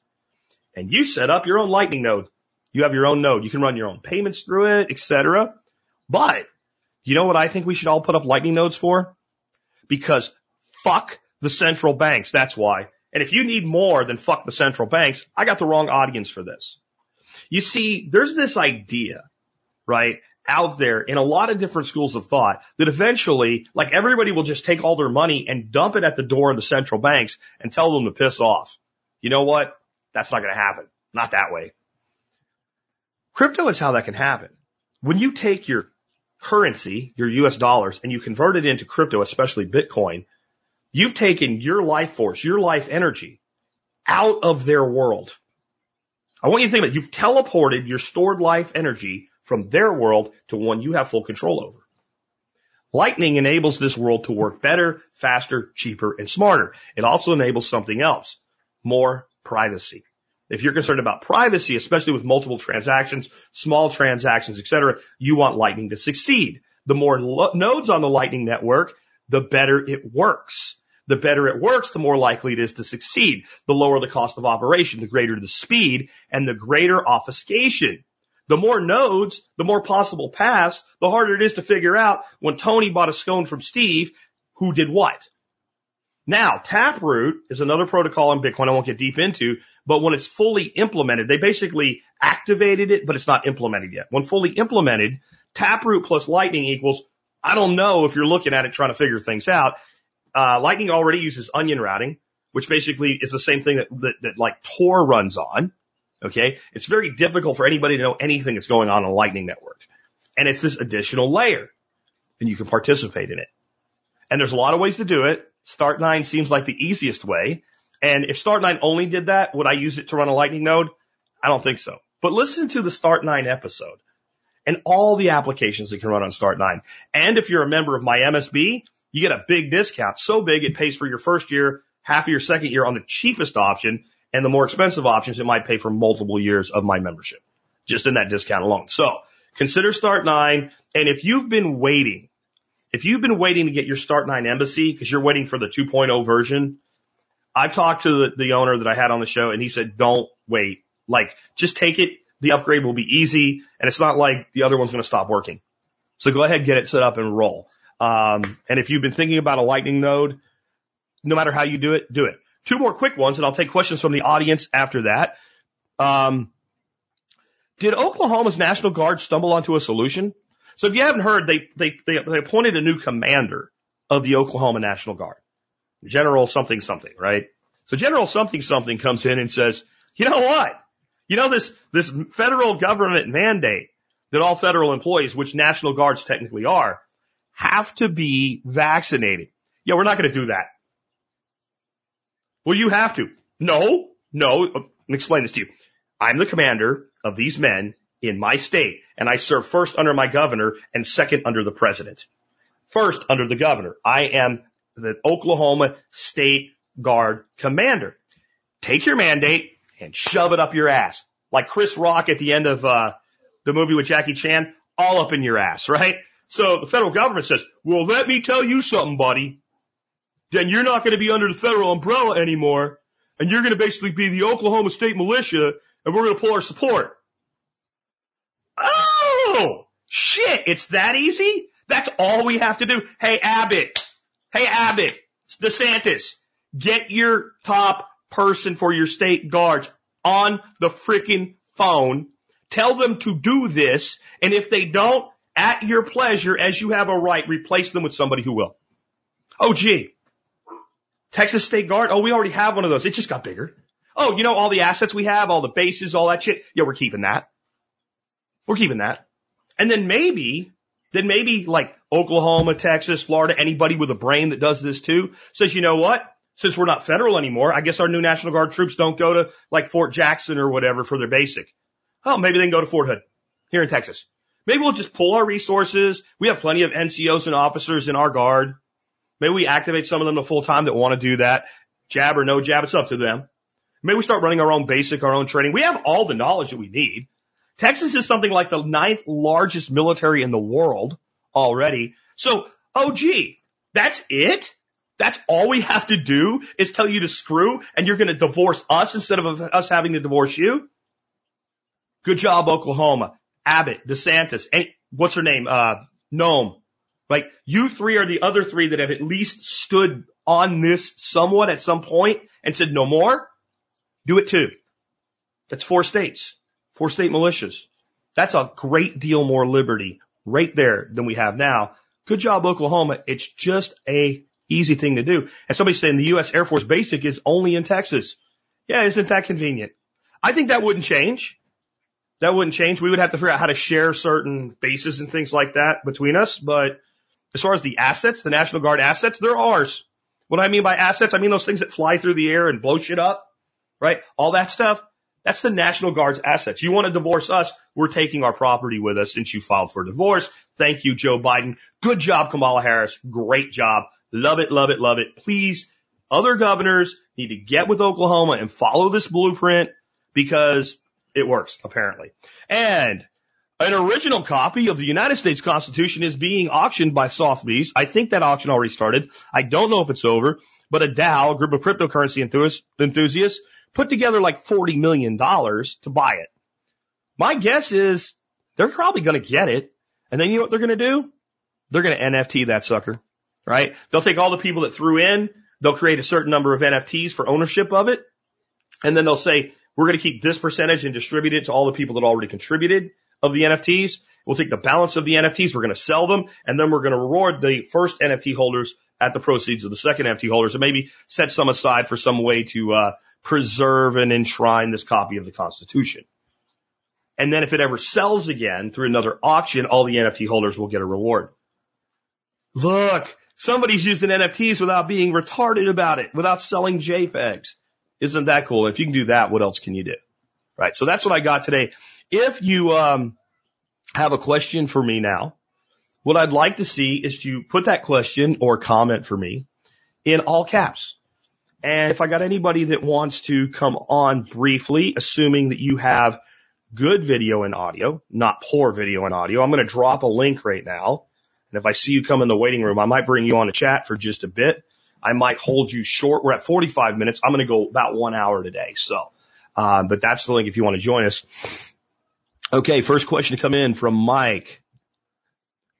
and you set up your own lightning node. You have your own node. You can run your own payments through it, etc. But you know what I think we should all put up lightning nodes for? Because fuck the central banks. That's why. And if you need more than fuck the central banks, I got the wrong audience for this. You see, there's this idea, right, out there in a lot of different schools of thought that eventually, like everybody will just take all their money and dump it at the door of the central banks and tell them to piss off. You know what? That's not going to happen. Not that way. Crypto is how that can happen. When you take your currency, your US dollars, and you convert it into crypto, especially Bitcoin, you've taken your life force, your life energy out of their world. I want you to think about it. You've teleported your stored life energy from their world to one you have full control over. Lightning enables this world to work better, faster, cheaper, and smarter. It also enables something else, more privacy. If you're concerned about privacy, especially with multiple transactions, small transactions, etc., you want Lightning to succeed. The more lo- nodes on the Lightning network, the better it works. The better it works, the more likely it is to succeed. The lower the cost of operation, the greater the speed, and the greater obfuscation. The more nodes, the more possible paths, the harder it is to figure out when Tony bought a scone from Steve, who did what. Now, Taproot is another protocol in Bitcoin I won't get deep into, but when it's fully implemented, they basically activated it, but it's not implemented yet. When fully implemented, Taproot plus Lightning equals, I don't know if you're looking at it trying to figure things out. Uh, Lightning already uses onion routing, which basically is the same thing that, that, that like Tor runs on. Okay. It's very difficult for anybody to know anything that's going on on a Lightning network. And it's this additional layer and you can participate in it. And there's a lot of ways to do it. Start9 seems like the easiest way. And if Start9 only did that, would I use it to run a Lightning node? I don't think so. But listen to the Start9 episode and all the applications that can run on Start9. And if you're a member of my MSB, you get a big discount. So big it pays for your first year, half of your second year on the cheapest option, and the more expensive options it might pay for multiple years of my membership. Just in that discount alone. So consider Start9. And if you've been waiting, if you've been waiting to get your Start9 embassy because you're waiting for the 2.0 version, I've talked to the, the owner that I had on the show and he said, don't wait. Like, just take it. The upgrade will be easy and it's not like the other one's going to stop working. So go ahead, get it set up and roll. Um, and if you've been thinking about a lightning node, no matter how you do it, do it. Two more quick ones and I'll take questions from the audience after that. Um, did Oklahoma's National Guard stumble onto a solution? So if you haven't heard, they, they, they, they appointed a new commander of the Oklahoma National Guard. General something something, right? So General something something comes in and says, you know what? You know this, this federal government mandate that all federal employees, which National Guards technically are, have to be vaccinated. Yeah, we're not going to do that. Well, you have to. No, no. Uh, let me explain this to you. I'm the commander of these men in my state, and I serve first under my governor and second under the president. First under the governor. I am the Oklahoma State Guard commander. Take your mandate and shove it up your ass. Like Chris Rock at the end of uh, the movie with Jackie Chan, all up in your ass, right? So the federal government says, well, let me tell you something, buddy. Then you're not going to be under the federal umbrella anymore, and you're going to basically be the Oklahoma State Militia, and we're going to pull our support. Oh, shit, it's that easy? That's all we have to do. Hey, Abbott. Hey, Abbott. DeSantis. Get your top person for your state guards on the freaking phone. Tell them to do this. And if they don't, at your pleasure, as you have a right, replace them with somebody who will. Oh, gee. Texas State Guard. Oh, we already have one of those. It just got bigger. Oh, you know, all the assets we have, all the bases, all that shit. Yeah, we're keeping that. We're keeping that. And then maybe, then maybe like Oklahoma, Texas, Florida, anybody with a brain that does this too says, you know what? Since we're not federal anymore, I guess our new National Guard troops don't go to like Fort Jackson or whatever for their basic. Oh, maybe they can go to Fort Hood here in Texas. Maybe we'll just pull our resources. We have plenty of NCOs and officers in our guard. Maybe we activate some of them to full time that want to do that. Jab or no jab, it's up to them. Maybe we start running our own basic, our own training. We have all the knowledge that we need. Texas is something like the ninth largest military in the world already. So, oh gee, that's it? That's all we have to do is tell you to screw and you're going to divorce us instead of us having to divorce you? Good job, Oklahoma. Abbott, DeSantis, and what's her name? Uh, Noem. Like you three are the other three that have at least stood on this somewhat at some point and said no more. Do it too. That's four states, four state militias. That's a great deal more liberty right there than we have now. Good job, Oklahoma. It's just a easy thing to do. And somebody's saying the U.S. Air Force basic is only in Texas. Yeah, isn't that convenient? I think that wouldn't change. That wouldn't change. We would have to figure out how to share certain bases and things like that between us. But as far as the assets, the National Guard assets, they're ours. What I mean by assets, I mean those things that fly through the air and blow shit up, right? All that stuff. That's the National Guard's assets. You want to divorce us? We're taking our property with us since you filed for divorce. Thank you, Joe Biden. Good job, Kamala Harris. Great job. Love it, love it, love it. Please, other governors need to get with Oklahoma and follow this blueprint because it works, apparently. And an original copy of the United States Constitution is being auctioned by Sotheby's. I think that auction already started. I don't know if it's over, but a DAO, a group of cryptocurrency enthusiasts, put together like $40 million to buy it. My guess is they're probably going to get it. And then you know what they're going to do? They're going to NFT that sucker. right? They'll take all the people that threw in, they'll create a certain number of NFTs for ownership of it, and then they'll say, we're going to keep this percentage and distribute it to all the people that already contributed of the NFTs. We'll take the balance of the NFTs, we're going to sell them, and then we're going to reward the first NFT holders at the proceeds of the second NFT holders and maybe set some aside for some way to uh, preserve and enshrine this copy of the Constitution. And then if it ever sells again through another auction, all the NFT holders will get a reward. Look, somebody's using NFTs without being retarded about it, without selling JPEGs. Isn't that cool? If you can do that, what else can you do? Right. So that's what I got today. If you, um, have a question for me now, what I'd like to see is you put that question or comment for me in all caps. And if I got anybody that wants to come on briefly, assuming that you have good video and audio, not poor video and audio, I'm going to drop a link right now. And if I see you come in the waiting room, I might bring you on a chat for just a bit. I might hold you short. We're at 45 minutes. I'm going to go about one hour today. So, uh, but that's the link if you want to join us. Okay. First question to come in from Mike.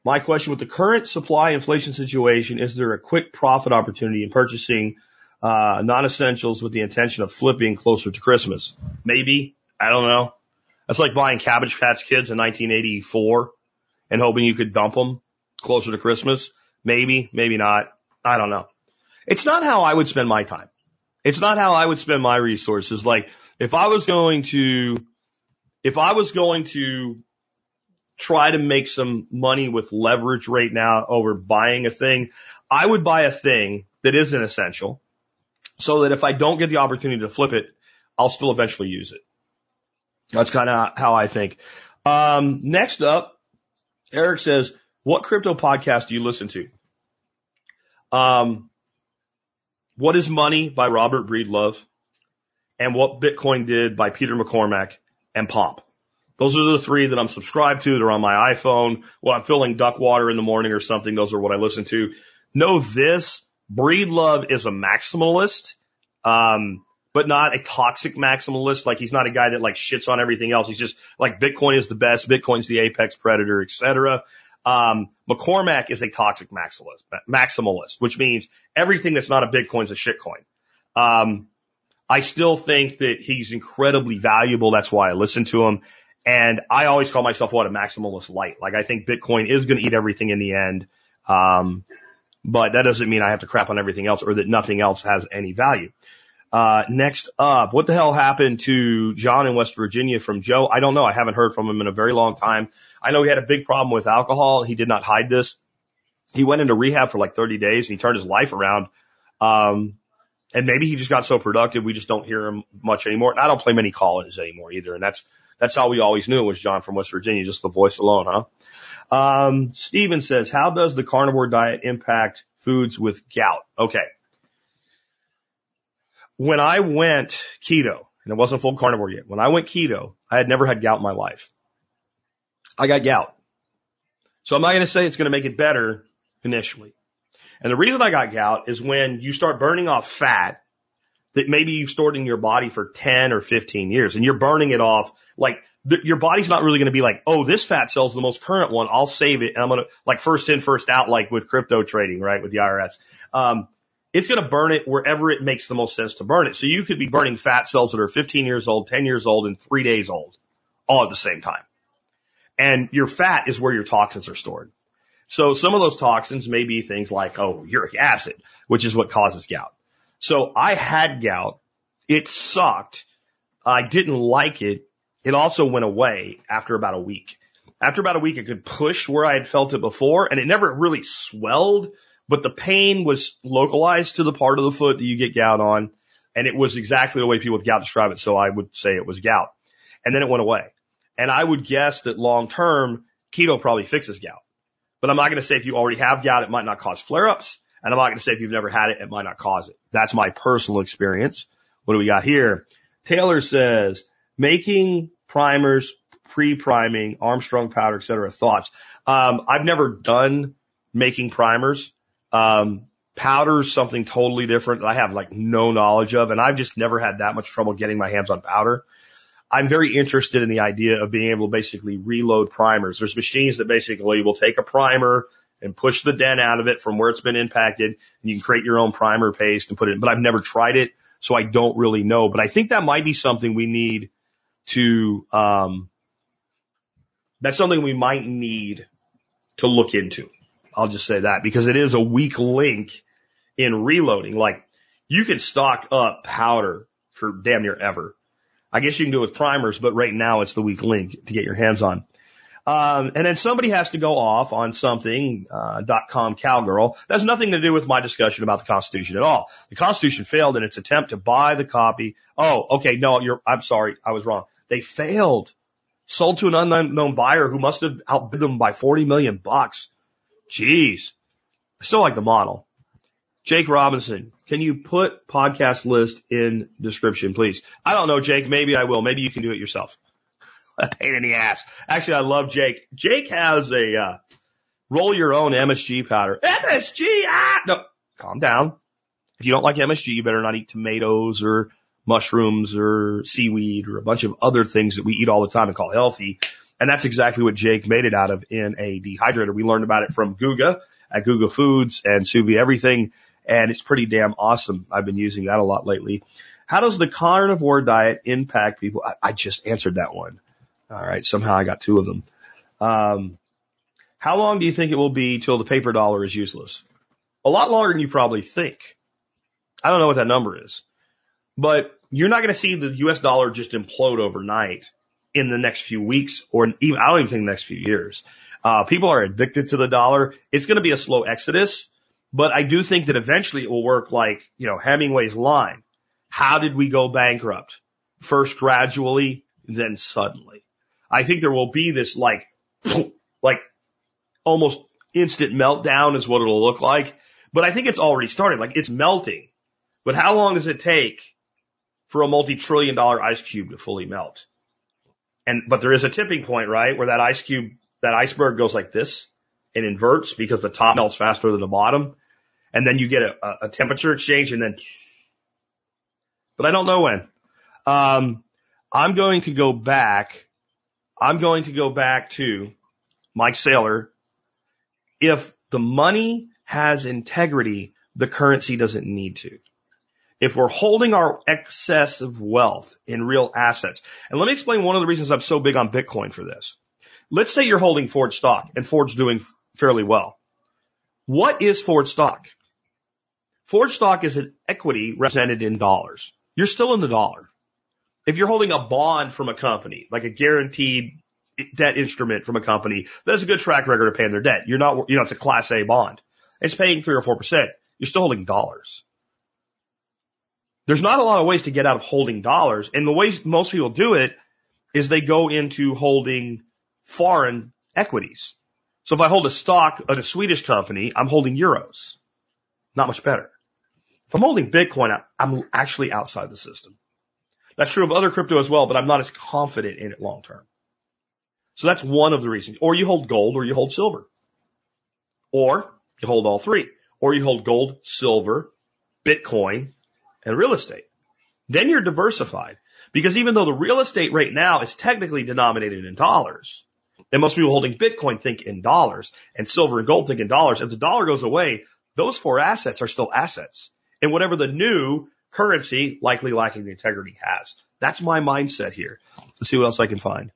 My question with the current supply inflation situation, is there a quick profit opportunity in purchasing uh, non-essentials with the intention of flipping closer to Christmas? Maybe. I don't know. That's like buying Cabbage Patch Kids in 1984 and hoping you could dump them closer to Christmas. Maybe, maybe not. I don't know. It's not how I would spend my time. It's not how I would spend my resources. Like if I was going to, if I was going to try to make some money with leverage right now over buying a thing, I would buy a thing that isn't essential so that if I don't get the opportunity to flip it, I'll still eventually use it. That's kind of how I think. Um, next up, Eric says, what crypto podcast do you listen to? Um, what is Money by Robert Breedlove and What Bitcoin Did by Peter McCormack and Pomp. Those are the three that I'm subscribed to. They're on my iPhone. Well, I'm filling duck water in the morning or something. Those are what I listen to. Know this. Breedlove is a maximalist. Um, but not a toxic maximalist. Like he's not a guy that like shits on everything else. He's just like Bitcoin is the best. Bitcoin's the apex predator, etc. Um, McCormack is a toxic maximalist, maximalist, which means everything that's not a Bitcoin is a shitcoin. Um, I still think that he's incredibly valuable. That's why I listen to him. And I always call myself what a maximalist light. Like I think Bitcoin is going to eat everything in the end. Um, but that doesn't mean I have to crap on everything else or that nothing else has any value. Uh, next up, what the hell happened to John in West Virginia from Joe? I don't know. I haven't heard from him in a very long time. I know he had a big problem with alcohol. He did not hide this. He went into rehab for like 30 days and he turned his life around. Um, and maybe he just got so productive we just don't hear him much anymore. And I don't play many call-ins anymore either. And that's that's how we always knew it was John from West Virginia, just the voice alone, huh? Um, Steven says, how does the carnivore diet impact foods with gout? Okay. When I went keto, and it wasn't full carnivore yet, when I went keto, I had never had gout in my life. I got gout. So I'm not going to say it's going to make it better initially. And the reason I got gout is when you start burning off fat that maybe you've stored in your body for 10 or 15 years and you're burning it off like th- your body's not really going to be like, oh, this fat cell's the most current one. I'll save it. And I'm going to like first in, first out, like with crypto trading, right? With the IRS. Um, it's going to burn it wherever it makes the most sense to burn it. So you could be burning fat cells that are 15 years old, 10 years old, and three days old all at the same time. And your fat is where your toxins are stored. So some of those toxins may be things like, oh, uric acid, which is what causes gout. So I had gout. It sucked. I didn't like it. It also went away after about a week. After about a week, I could push where I had felt it before and it never really swelled, but the pain was localized to the part of the foot that you get gout on. And it was exactly the way people with gout describe it. So I would say it was gout and then it went away. And I would guess that long term keto probably fixes gout, but I'm not going to say if you already have gout, it might not cause flare ups. And I'm not going to say if you've never had it, it might not cause it. That's my personal experience. What do we got here? Taylor says making primers, pre-priming, Armstrong powder, et cetera, thoughts. Um, I've never done making primers. Um, powder's something totally different that I have like no knowledge of, and I've just never had that much trouble getting my hands on powder. I'm very interested in the idea of being able to basically reload primers. There's machines that basically will take a primer and push the dent out of it from where it's been impacted. And you can create your own primer paste and put it in, but I've never tried it. So I don't really know, but I think that might be something we need to, um, that's something we might need to look into. I'll just say that because it is a weak link in reloading. Like you can stock up powder for damn near ever. I guess you can do it with primers, but right now it's the weak link to get your hands on. Um, and then somebody has to go off on something, uh, dot com cowgirl. That has nothing to do with my discussion about the Constitution at all. The Constitution failed in its attempt to buy the copy. Oh, okay. No, you're, I'm sorry. I was wrong. They failed. Sold to an unknown buyer who must have outbid them by 40 million bucks. Jeez. I still like the model. Jake Robinson, can you put podcast list in description, please? I don't know, Jake. Maybe I will. Maybe you can do it yourself. a pain in the ass. Actually, I love Jake. Jake has a uh, roll your own MSG powder. MSG, ah, no, calm down. If you don't like MSG, you better not eat tomatoes or mushrooms or seaweed or a bunch of other things that we eat all the time and call healthy. And that's exactly what Jake made it out of in a dehydrator. We learned about it from Guga at Guga Foods and Sous Vide Everything. And it's pretty damn awesome. I've been using that a lot lately. How does the carnivore diet impact people? I, I just answered that one. All right. Somehow I got two of them. Um, how long do you think it will be till the paper dollar is useless? A lot longer than you probably think. I don't know what that number is, but you're not going to see the US dollar just implode overnight in the next few weeks or even, I don't even think the next few years. Uh, people are addicted to the dollar. It's going to be a slow exodus, but I do think that eventually it will work like, you know, Hemingway's line. How did we go bankrupt? First gradually, then suddenly. I think there will be this like, [CLEARS THROAT] like almost instant meltdown is what it'll look like. But I think it's already started. Like it's melting. But how long does it take for a multi-trillion dollar ice cube to fully melt? And, but there is a tipping point, right? Where that ice cube, that iceberg goes like this and inverts because the top melts faster than the bottom. And then you get a, a temperature exchange and then, but I don't know when. Um, I'm going to go back I'm going to go back to Mike Saylor. If the money has integrity, the currency doesn't need to. If we're holding our excess of wealth in real assets, and let me explain one of the reasons I'm so big on Bitcoin for this. Let's say you're holding Ford stock and Ford's doing fairly well. What is Ford stock? Ford stock is an equity represented in dollars. You're still in the dollar if you're holding a bond from a company, like a guaranteed debt instrument from a company that has a good track record of paying their debt, you're not, you know, it's a class A bond. It's paying three or four percent. You're still holding dollars. There's not a lot of ways to get out of holding dollars. And the ways most people do it is they go into holding foreign equities. So if I hold a stock at a Swedish company, I'm holding euros. Not much better. If I'm holding Bitcoin, I'm actually outside the system. That's true of other crypto as well, but I'm not as confident in it long term. So that's one of the reasons. Or you hold gold or you hold silver. Or you hold all three. Or you hold gold, silver, Bitcoin, and real estate. Then you're diversified. Because even though the real estate right now is technically denominated in dollars, and most people holding Bitcoin think in dollars, and silver and gold think in dollars. If the dollar goes away, those four assets are still assets. And whatever the new currency, likely lacking integrity, has. That's my mindset here. Let's see what else I can find.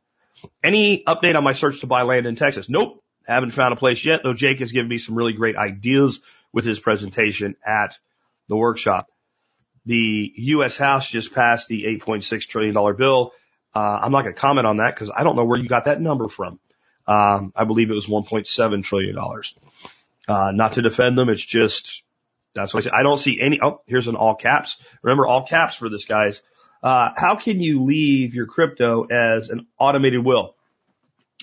Any update on my search to buy land in Texas? Nope. Haven't found a place yet, though Jake has given me some really great ideas with his presentation at the workshop. The U.S. House just passed the $8.6 trillion bill. Uh, I'm not going to comment on that because I don't know where you got that number from. Um, I believe it was $1.7 trillion. Uh, not to defend them. It's just that's what I said. I don't see any. Oh, here's an all caps. Remember all caps for this, guys. Uh, how can you leave your crypto as an automated will?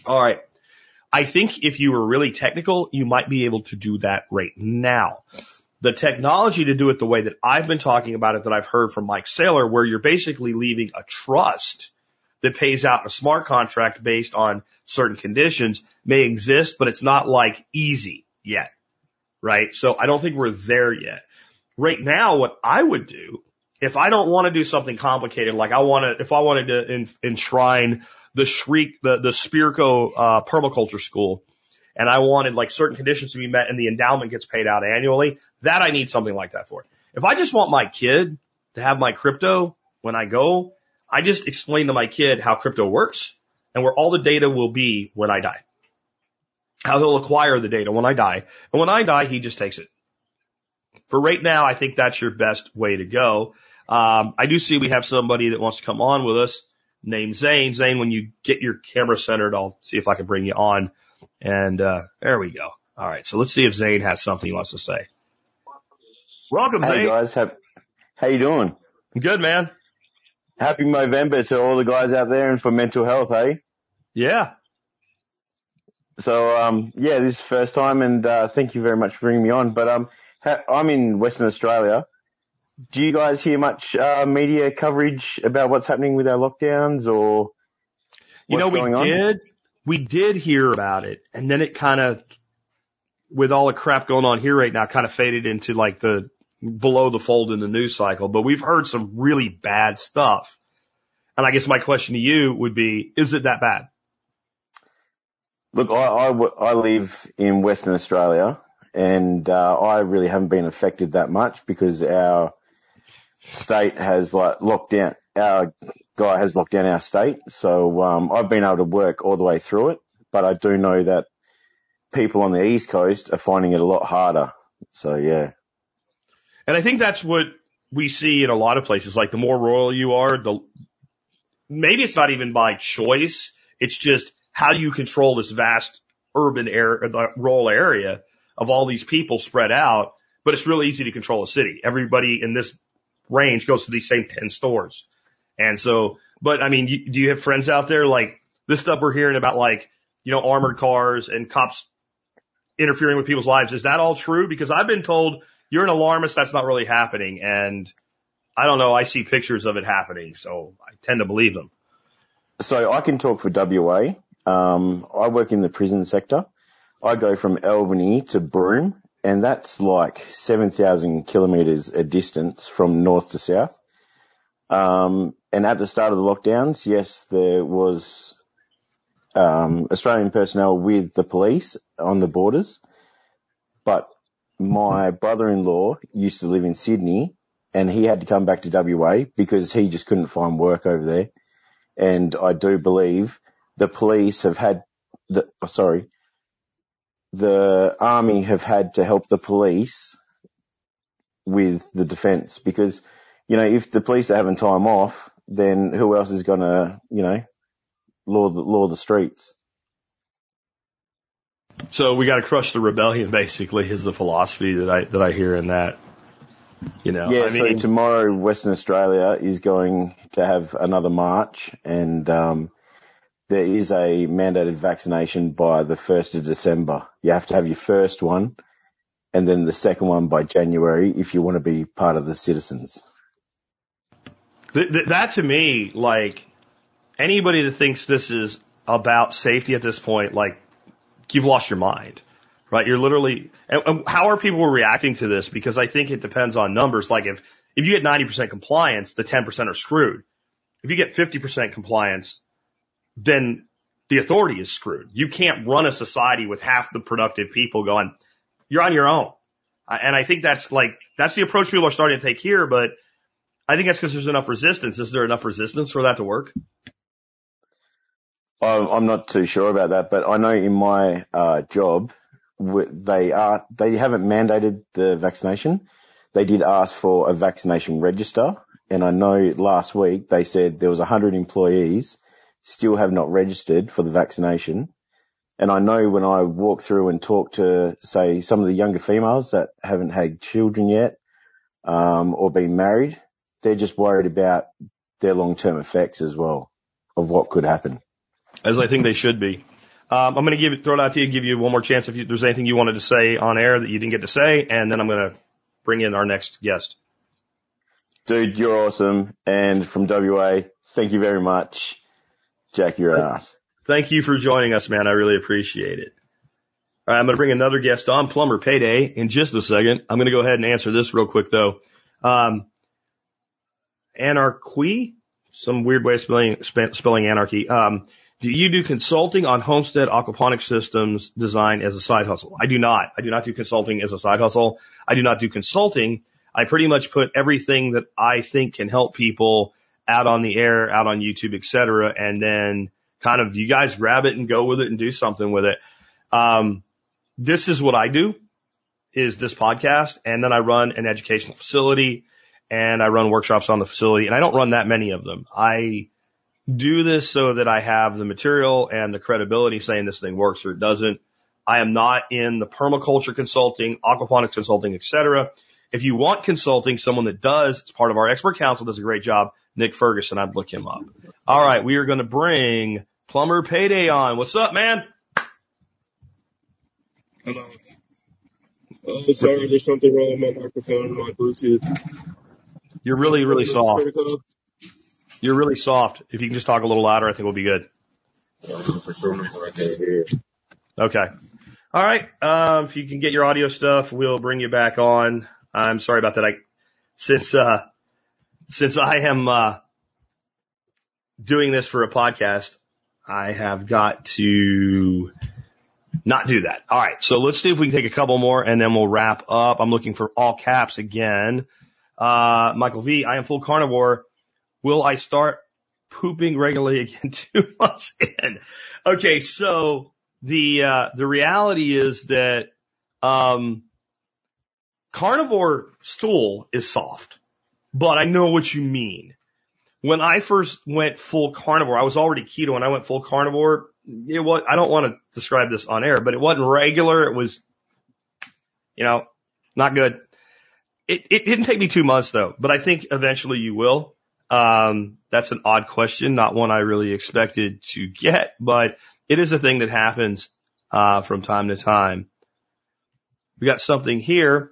All right. I think if you were really technical, you might be able to do that right now. The technology to do it the way that I've been talking about it, that I've heard from Mike Saylor, where you're basically leaving a trust that pays out a smart contract based on certain conditions may exist, but it's not like easy yet right? So I don't think we're there yet. Right now, what I would do, if I don't want to do something complicated, like I want to, if I wanted to enshrine the Shriek, the, the Spirko, uh, permaculture school and I wanted like certain conditions to be met and the endowment gets paid out annually, that I need something like that for. If I just want my kid to have my crypto when I go, I just explain to my kid how crypto works and where all the data will be when I die. How he'll acquire the data when I die. And when I die, he just takes it. For right now, I think that's your best way to go. Um, I do see we have somebody that wants to come on with us named Zane. Zane, when you get your camera centered, I'll see if I can bring you on. And, uh, there we go. All right. So let's see if Zane has something he wants to say. Welcome, Hey Zane. guys, how, how you doing? I'm Good, man. Happy November to all the guys out there and for mental health, hey? Yeah. So, um, yeah, this is the first time and, uh, thank you very much for bringing me on. But, um, ha- I'm in Western Australia. Do you guys hear much, uh, media coverage about what's happening with our lockdowns or You know, we going on? did, we did hear about it and then it kind of, with all the crap going on here right now, kind of faded into like the below the fold in the news cycle, but we've heard some really bad stuff. And I guess my question to you would be, is it that bad? Look, I I live in Western Australia and, uh, I really haven't been affected that much because our state has like locked down, our guy has locked down our state. So, um, I've been able to work all the way through it, but I do know that people on the East Coast are finding it a lot harder. So yeah. And I think that's what we see in a lot of places. Like the more rural you are, the maybe it's not even by choice. It's just how do you control this vast urban area, the uh, rural area of all these people spread out? But it's really easy to control a city. Everybody in this range goes to these same 10 stores. And so, but I mean, you, do you have friends out there like this stuff we're hearing about like, you know, armored cars and cops interfering with people's lives? Is that all true? Because I've been told you're an alarmist. That's not really happening. And I don't know. I see pictures of it happening. So I tend to believe them. So I can talk for WA. Um, I work in the prison sector. I go from Albany to Broome and that's like 7,000 kilometers a distance from north to south. Um, and at the start of the lockdowns, yes, there was, um, Australian personnel with the police on the borders, but my brother-in-law used to live in Sydney and he had to come back to WA because he just couldn't find work over there. And I do believe the police have had the, oh, sorry, the army have had to help the police with the defense because, you know, if the police are having time off, then who else is going to, you know, law the, law the streets? So we got to crush the rebellion basically is the philosophy that I, that I hear in that, you know, Yeah, I mean, so tomorrow Western Australia is going to have another march and um, there is a mandated vaccination by the 1st of December. You have to have your first one and then the second one by January if you want to be part of the citizens. Th- th- that to me, like anybody that thinks this is about safety at this point, like you've lost your mind, right? You're literally, and how are people reacting to this? Because I think it depends on numbers. Like if, if you get 90% compliance, the 10% are screwed. If you get 50% compliance, then the authority is screwed. You can't run a society with half the productive people going, you're on your own. And I think that's like, that's the approach people are starting to take here, but I think that's because there's enough resistance. Is there enough resistance for that to work? I'm I'm not too sure about that, but I know in my uh, job they are they haven't mandated the vaccination. They did ask for a vaccination register, and I know last week they said there was 100 employees still have not registered for the vaccination. And I know when I walk through and talk to say some of the younger females that haven't had children yet um, or been married, they're just worried about their long-term effects as well of what could happen. As I think they should be. Um, I'm going to give it, throw it out to you, give you one more chance if you, there's anything you wanted to say on air that you didn't get to say, and then I'm going to bring in our next guest. Dude, you're awesome. And from WA, thank you very much. Jack, you're an ass. Thank you for joining us, man. I really appreciate it. All right, I'm going to bring another guest on, Plumber Payday, in just a second. I'm going to go ahead and answer this real quick though. Um, anarchy, some weird way of spelling, spelling anarchy. Um, do you do consulting on homestead aquaponic systems design as a side hustle? I do not. I do not do consulting as a side hustle. I do not do consulting. I pretty much put everything that I think can help people out on the air, out on YouTube, et cetera. And then kind of you guys grab it and go with it and do something with it. Um, this is what I do is this podcast. And then I run an educational facility and I run workshops on the facility and I don't run that many of them. I do this so that I have the material and the credibility saying this thing works or it doesn't. I am not in the permaculture consulting, aquaponics consulting, et cetera. If you want consulting, someone that does, it's part of our expert council, does a great job. Nick Ferguson, I'd look him up. All right. We are going to bring plumber payday on. What's up, man? Hello. Oh, sorry, there's something wrong with my microphone, my Bluetooth. You're really, really soft. You're really soft. If you can just talk a little louder, I think we'll be good. Uh, For some reason, I can't hear. Okay. All right. Um, if you can get your audio stuff, we'll bring you back on. I'm sorry about that. I, since, uh, since I am, uh, doing this for a podcast, I have got to not do that. All right. So let's see if we can take a couple more and then we'll wrap up. I'm looking for all caps again. Uh, Michael V, I am full carnivore. Will I start pooping regularly [LAUGHS] again two months in? Okay. So the, uh, the reality is that, um, carnivore stool is soft, but I know what you mean. When I first went full carnivore, I was already keto and I went full carnivore. It was, I don't want to describe this on air, but it wasn't regular. It was, you know, not good. It, it didn't take me two months though, but I think eventually you will. Um, that's an odd question, not one I really expected to get, but it is a thing that happens, uh, from time to time. We got something here.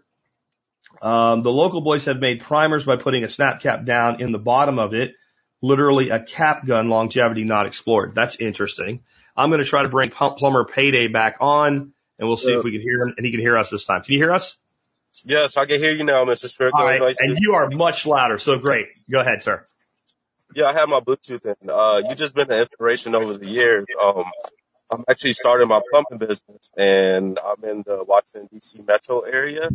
Um, the local boys have made primers by putting a snap cap down in the bottom of it. Literally a cap gun longevity not explored. That's interesting. I'm going to try to bring Pump Plumber Payday back on and we'll see if we can hear him and he can hear us this time. Can you hear us? Yes, I can hear you now, Mr. Spirko. All right. And you are much louder. So great. Go ahead, sir. Yeah, I have my Bluetooth in. Uh, you just been an inspiration over the years. Um, I'm actually starting my pumping business and I'm in the Washington DC metro area.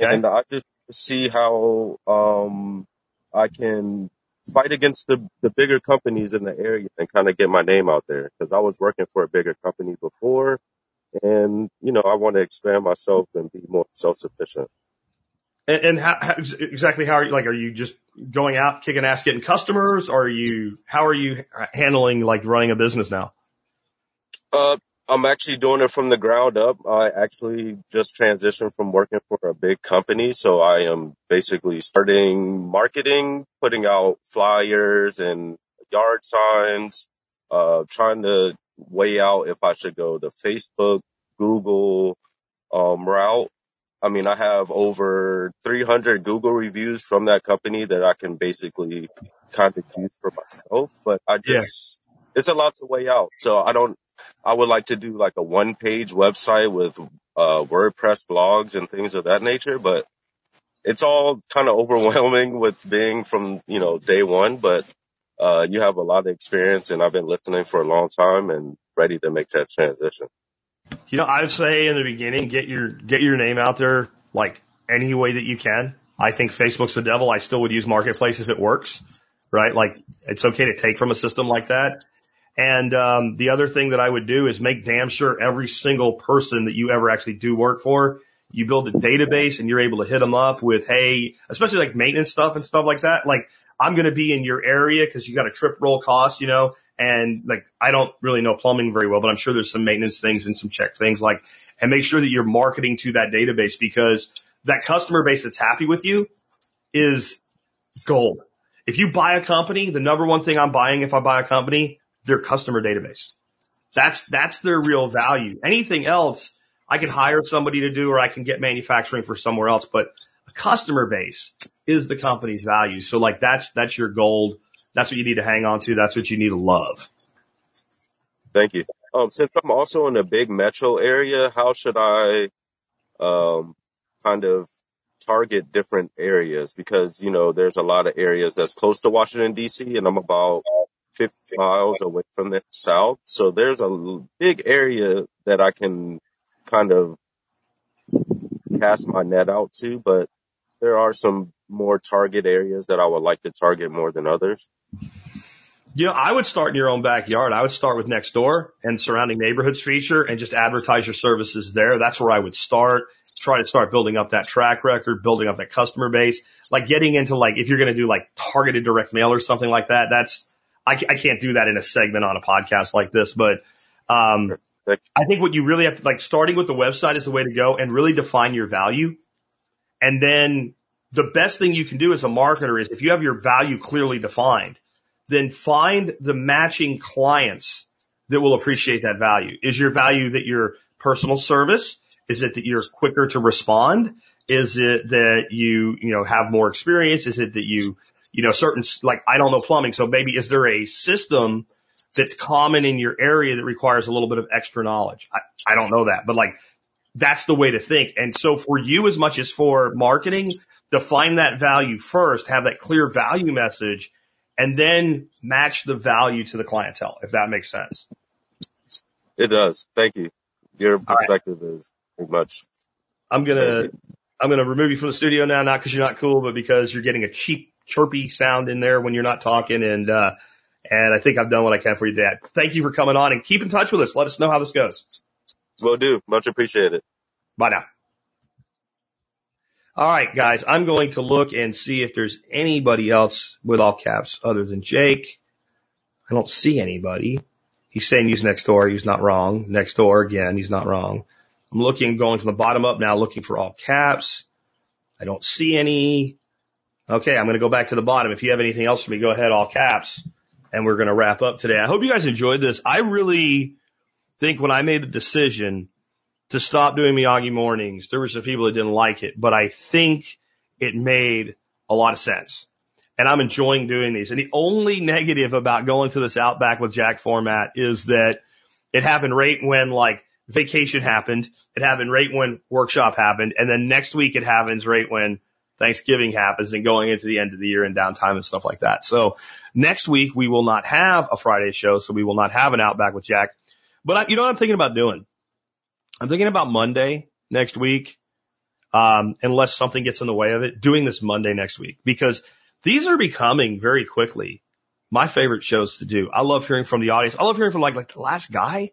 Okay. And I just see how, um, I can fight against the, the bigger companies in the area and kind of get my name out there because I was working for a bigger company before. And, you know, I want to expand myself and be more self-sufficient. And, and how, how, exactly how are you, like, are you just going out, kicking ass, getting customers? Or are you, how are you handling like running a business now? Uh, I'm actually doing it from the ground up. I actually just transitioned from working for a big company. So I am basically starting marketing, putting out flyers and yard signs, uh, trying to weigh out if I should go the Facebook, Google, um, route. I mean, I have over 300 Google reviews from that company that I can basically kind of use for myself, but I just, it's a lot to weigh out. So I don't, I would like to do like a one page website with, uh, WordPress blogs and things of that nature, but it's all kind of [LAUGHS] overwhelming with being from, you know, day one, but, uh, you have a lot of experience and I've been listening for a long time and ready to make that transition. You know, I'd say in the beginning, get your, get your name out there like any way that you can. I think Facebook's the devil. I still would use marketplace if it works, right? Like it's okay to take from a system like that. And, um, the other thing that I would do is make damn sure every single person that you ever actually do work for, you build a database and you're able to hit them up with, Hey, especially like maintenance stuff and stuff like that. Like I'm going to be in your area because you got a trip roll cost, you know, and like I don't really know plumbing very well, but I'm sure there's some maintenance things and some check things like, and make sure that you're marketing to that database because that customer base that's happy with you is gold. If you buy a company, the number one thing I'm buying if I buy a company, their customer database. That's, that's their real value. Anything else, I can hire somebody to do or I can get manufacturing for somewhere else, but a customer base is the company's value. So like that's, that's your gold. That's what you need to hang on to. That's what you need to love. Thank you. Um, since I'm also in a big metro area, how should I, um, kind of target different areas? Because, you know, there's a lot of areas that's close to Washington DC and I'm about 50 miles away from the south. So there's a big area that I can kind of cast my net out to, but there are some more target areas that I would like to target more than others. Know, I would start in your own backyard. I would start with next door and surrounding neighborhoods feature and just advertise your services there. That's where I would start. Try to start building up that track record, building up that customer base. Like getting into like, if you're going to do like targeted direct mail or something like that, that's, I, I can't do that in a segment on a podcast like this, but, um, I think what you really have to like starting with the website is the way to go and really define your value. And then the best thing you can do as a marketer is if you have your value clearly defined, then find the matching clients that will appreciate that value. Is your value that your personal service? Is it that you're quicker to respond? Is it that you, you know, have more experience? Is it that you, you know, certain, like, I don't know plumbing. So maybe is there a system that's common in your area that requires a little bit of extra knowledge? I, I don't know that, but like, that's the way to think. And so for you as much as for marketing, define that value first, have that clear value message and then match the value to the clientele, if that makes sense. It does. Thank you. Your perspective right. is pretty much. I'm gonna I'm gonna remove you from the studio now, not because you're not cool, but because you're getting a cheap chirpy sound in there when you're not talking, and uh, and I think I've done what I can for you, Dad. Thank you for coming on, and keep in touch with us. Let us know how this goes. Will do. Much appreciated. Bye now. All right, guys, I'm going to look and see if there's anybody else with all caps other than Jake. I don't see anybody. He's saying he's next door. He's not wrong. Next door again. He's not wrong. I'm looking, going from the bottom up now, looking for all caps. I don't see any. Okay, I'm going to go back to the bottom. If you have anything else for me, go ahead, all caps. And we're going to wrap up today. I hope you guys enjoyed this. I really think when I made the decision to stop doing Miyagi mornings. There were some people that didn't like it, but I think it made a lot of sense. And I'm enjoying doing these. And the only negative about going to this Outback with Jack format is that it happened right when like vacation happened. It happened right when workshop happened. And then next week it happens right when Thanksgiving happens and going into the end of the year and downtime and stuff like that. So next week we will not have a Friday show. So we will not have an Outback with Jack. But I, you know what I'm thinking about doing? I'm thinking about Monday next week, um, unless something gets in the way of it, doing this Monday next week because these are becoming very quickly my favorite shows to do. I love hearing from the audience. I love hearing from like, like the last guy,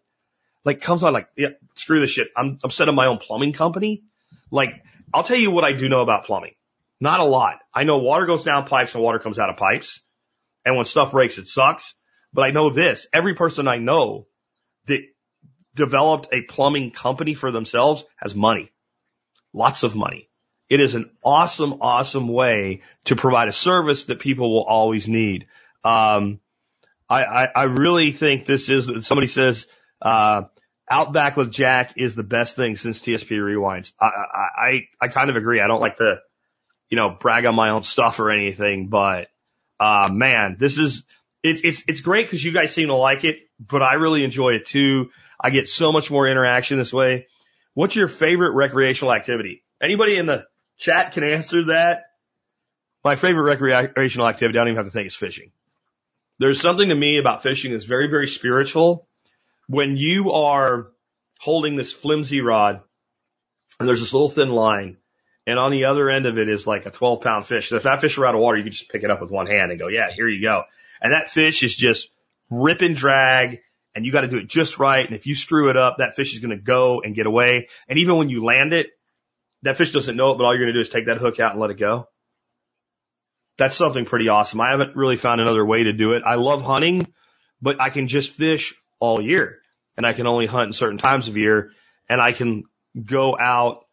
like comes on like, yeah, screw this shit. I'm, I'm setting my own plumbing company. Like, I'll tell you what I do know about plumbing. Not a lot. I know water goes down pipes and water comes out of pipes. And when stuff breaks, it sucks. But I know this. Every person I know that developed a plumbing company for themselves has money. Lots of money. It is an awesome, awesome way to provide a service that people will always need. Um, I, I, I really think this is, somebody says, uh, Outback with Jack is the best thing since TSP rewinds. I, I, I, I kind of agree. I don't like to, you know, brag on my own stuff or anything, but, uh, man, this is, it's, it's, it's great because you guys seem to like it, but I really enjoy it too. I get so much more interaction this way. What's your favorite recreational activity? Anybody in the chat can answer that. My favorite recreational activity, I don't even have to think, is fishing. There's something to me about fishing that's very, very spiritual. When you are holding this flimsy rod there's this little thin line and on the other end of it is like a 12 pound fish. So if that fish were out of water, you could just pick it up with one hand and go, yeah, here you go. And that fish is just rip and drag and you got to do it just right. And if you screw it up, that fish is going to go and get away. And even when you land it, that fish doesn't know it, but all you're going to do is take that hook out and let it go. That's something pretty awesome. I haven't really found another way to do it. I love hunting, but I can just fish all year and I can only hunt in certain times of year and I can go out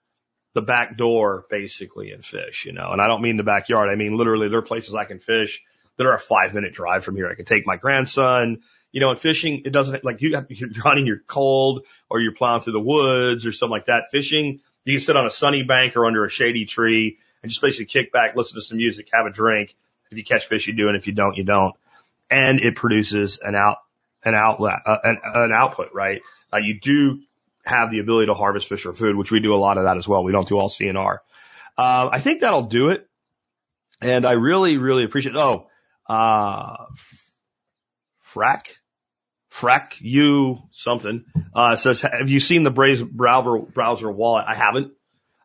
the back door basically and fish, you know, and I don't mean the backyard. I mean, literally there are places I can fish that are a five minute drive from here. I can take my grandson, you know, in fishing, it doesn't like you, you're hunting, you're cold or you're plowing through the woods or something like that. Fishing, you can sit on a sunny bank or under a shady tree and just basically kick back, listen to some music, have a drink. If you catch fish, you do. And if you don't, you don't. And it produces an out, an outlet, uh, an, an output, right? Uh, you do have the ability to harvest fish for food, which we do a lot of that as well. We don't do all CNR. Uh, I think that'll do it. And I really, really appreciate, oh, uh, Frack, Frack you something, uh, says, have you seen the Brave browser, browser wallet? I haven't.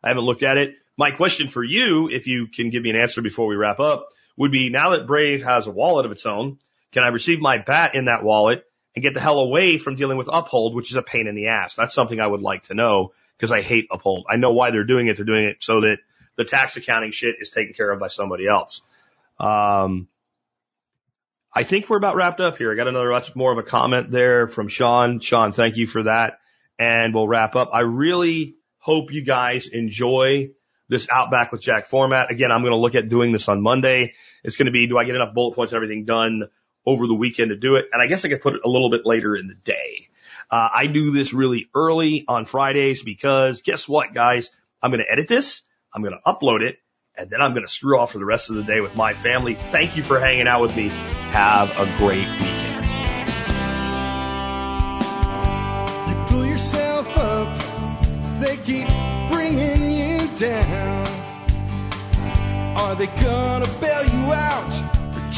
I haven't looked at it. My question for you, if you can give me an answer before we wrap up, would be now that Brave has a wallet of its own, can I receive my bat in that wallet and get the hell away from dealing with Uphold, which is a pain in the ass? That's something I would like to know because I hate Uphold. I know why they're doing it. They're doing it so that the tax accounting shit is taken care of by somebody else. Um, I think we're about wrapped up here. I got another, that's more of a comment there from Sean. Sean, thank you for that. And we'll wrap up. I really hope you guys enjoy this Outback with Jack format. Again, I'm going to look at doing this on Monday. It's going to be, do I get enough bullet points and everything done over the weekend to do it? And I guess I could put it a little bit later in the day. Uh, I do this really early on Fridays because guess what, guys? I'm going to edit this. I'm going to upload it and then I'm going to screw off for the rest of the day with my family. Thank you for hanging out with me. Have a great weekend. You pull yourself up, they keep bringing you down. Are they gonna bail you out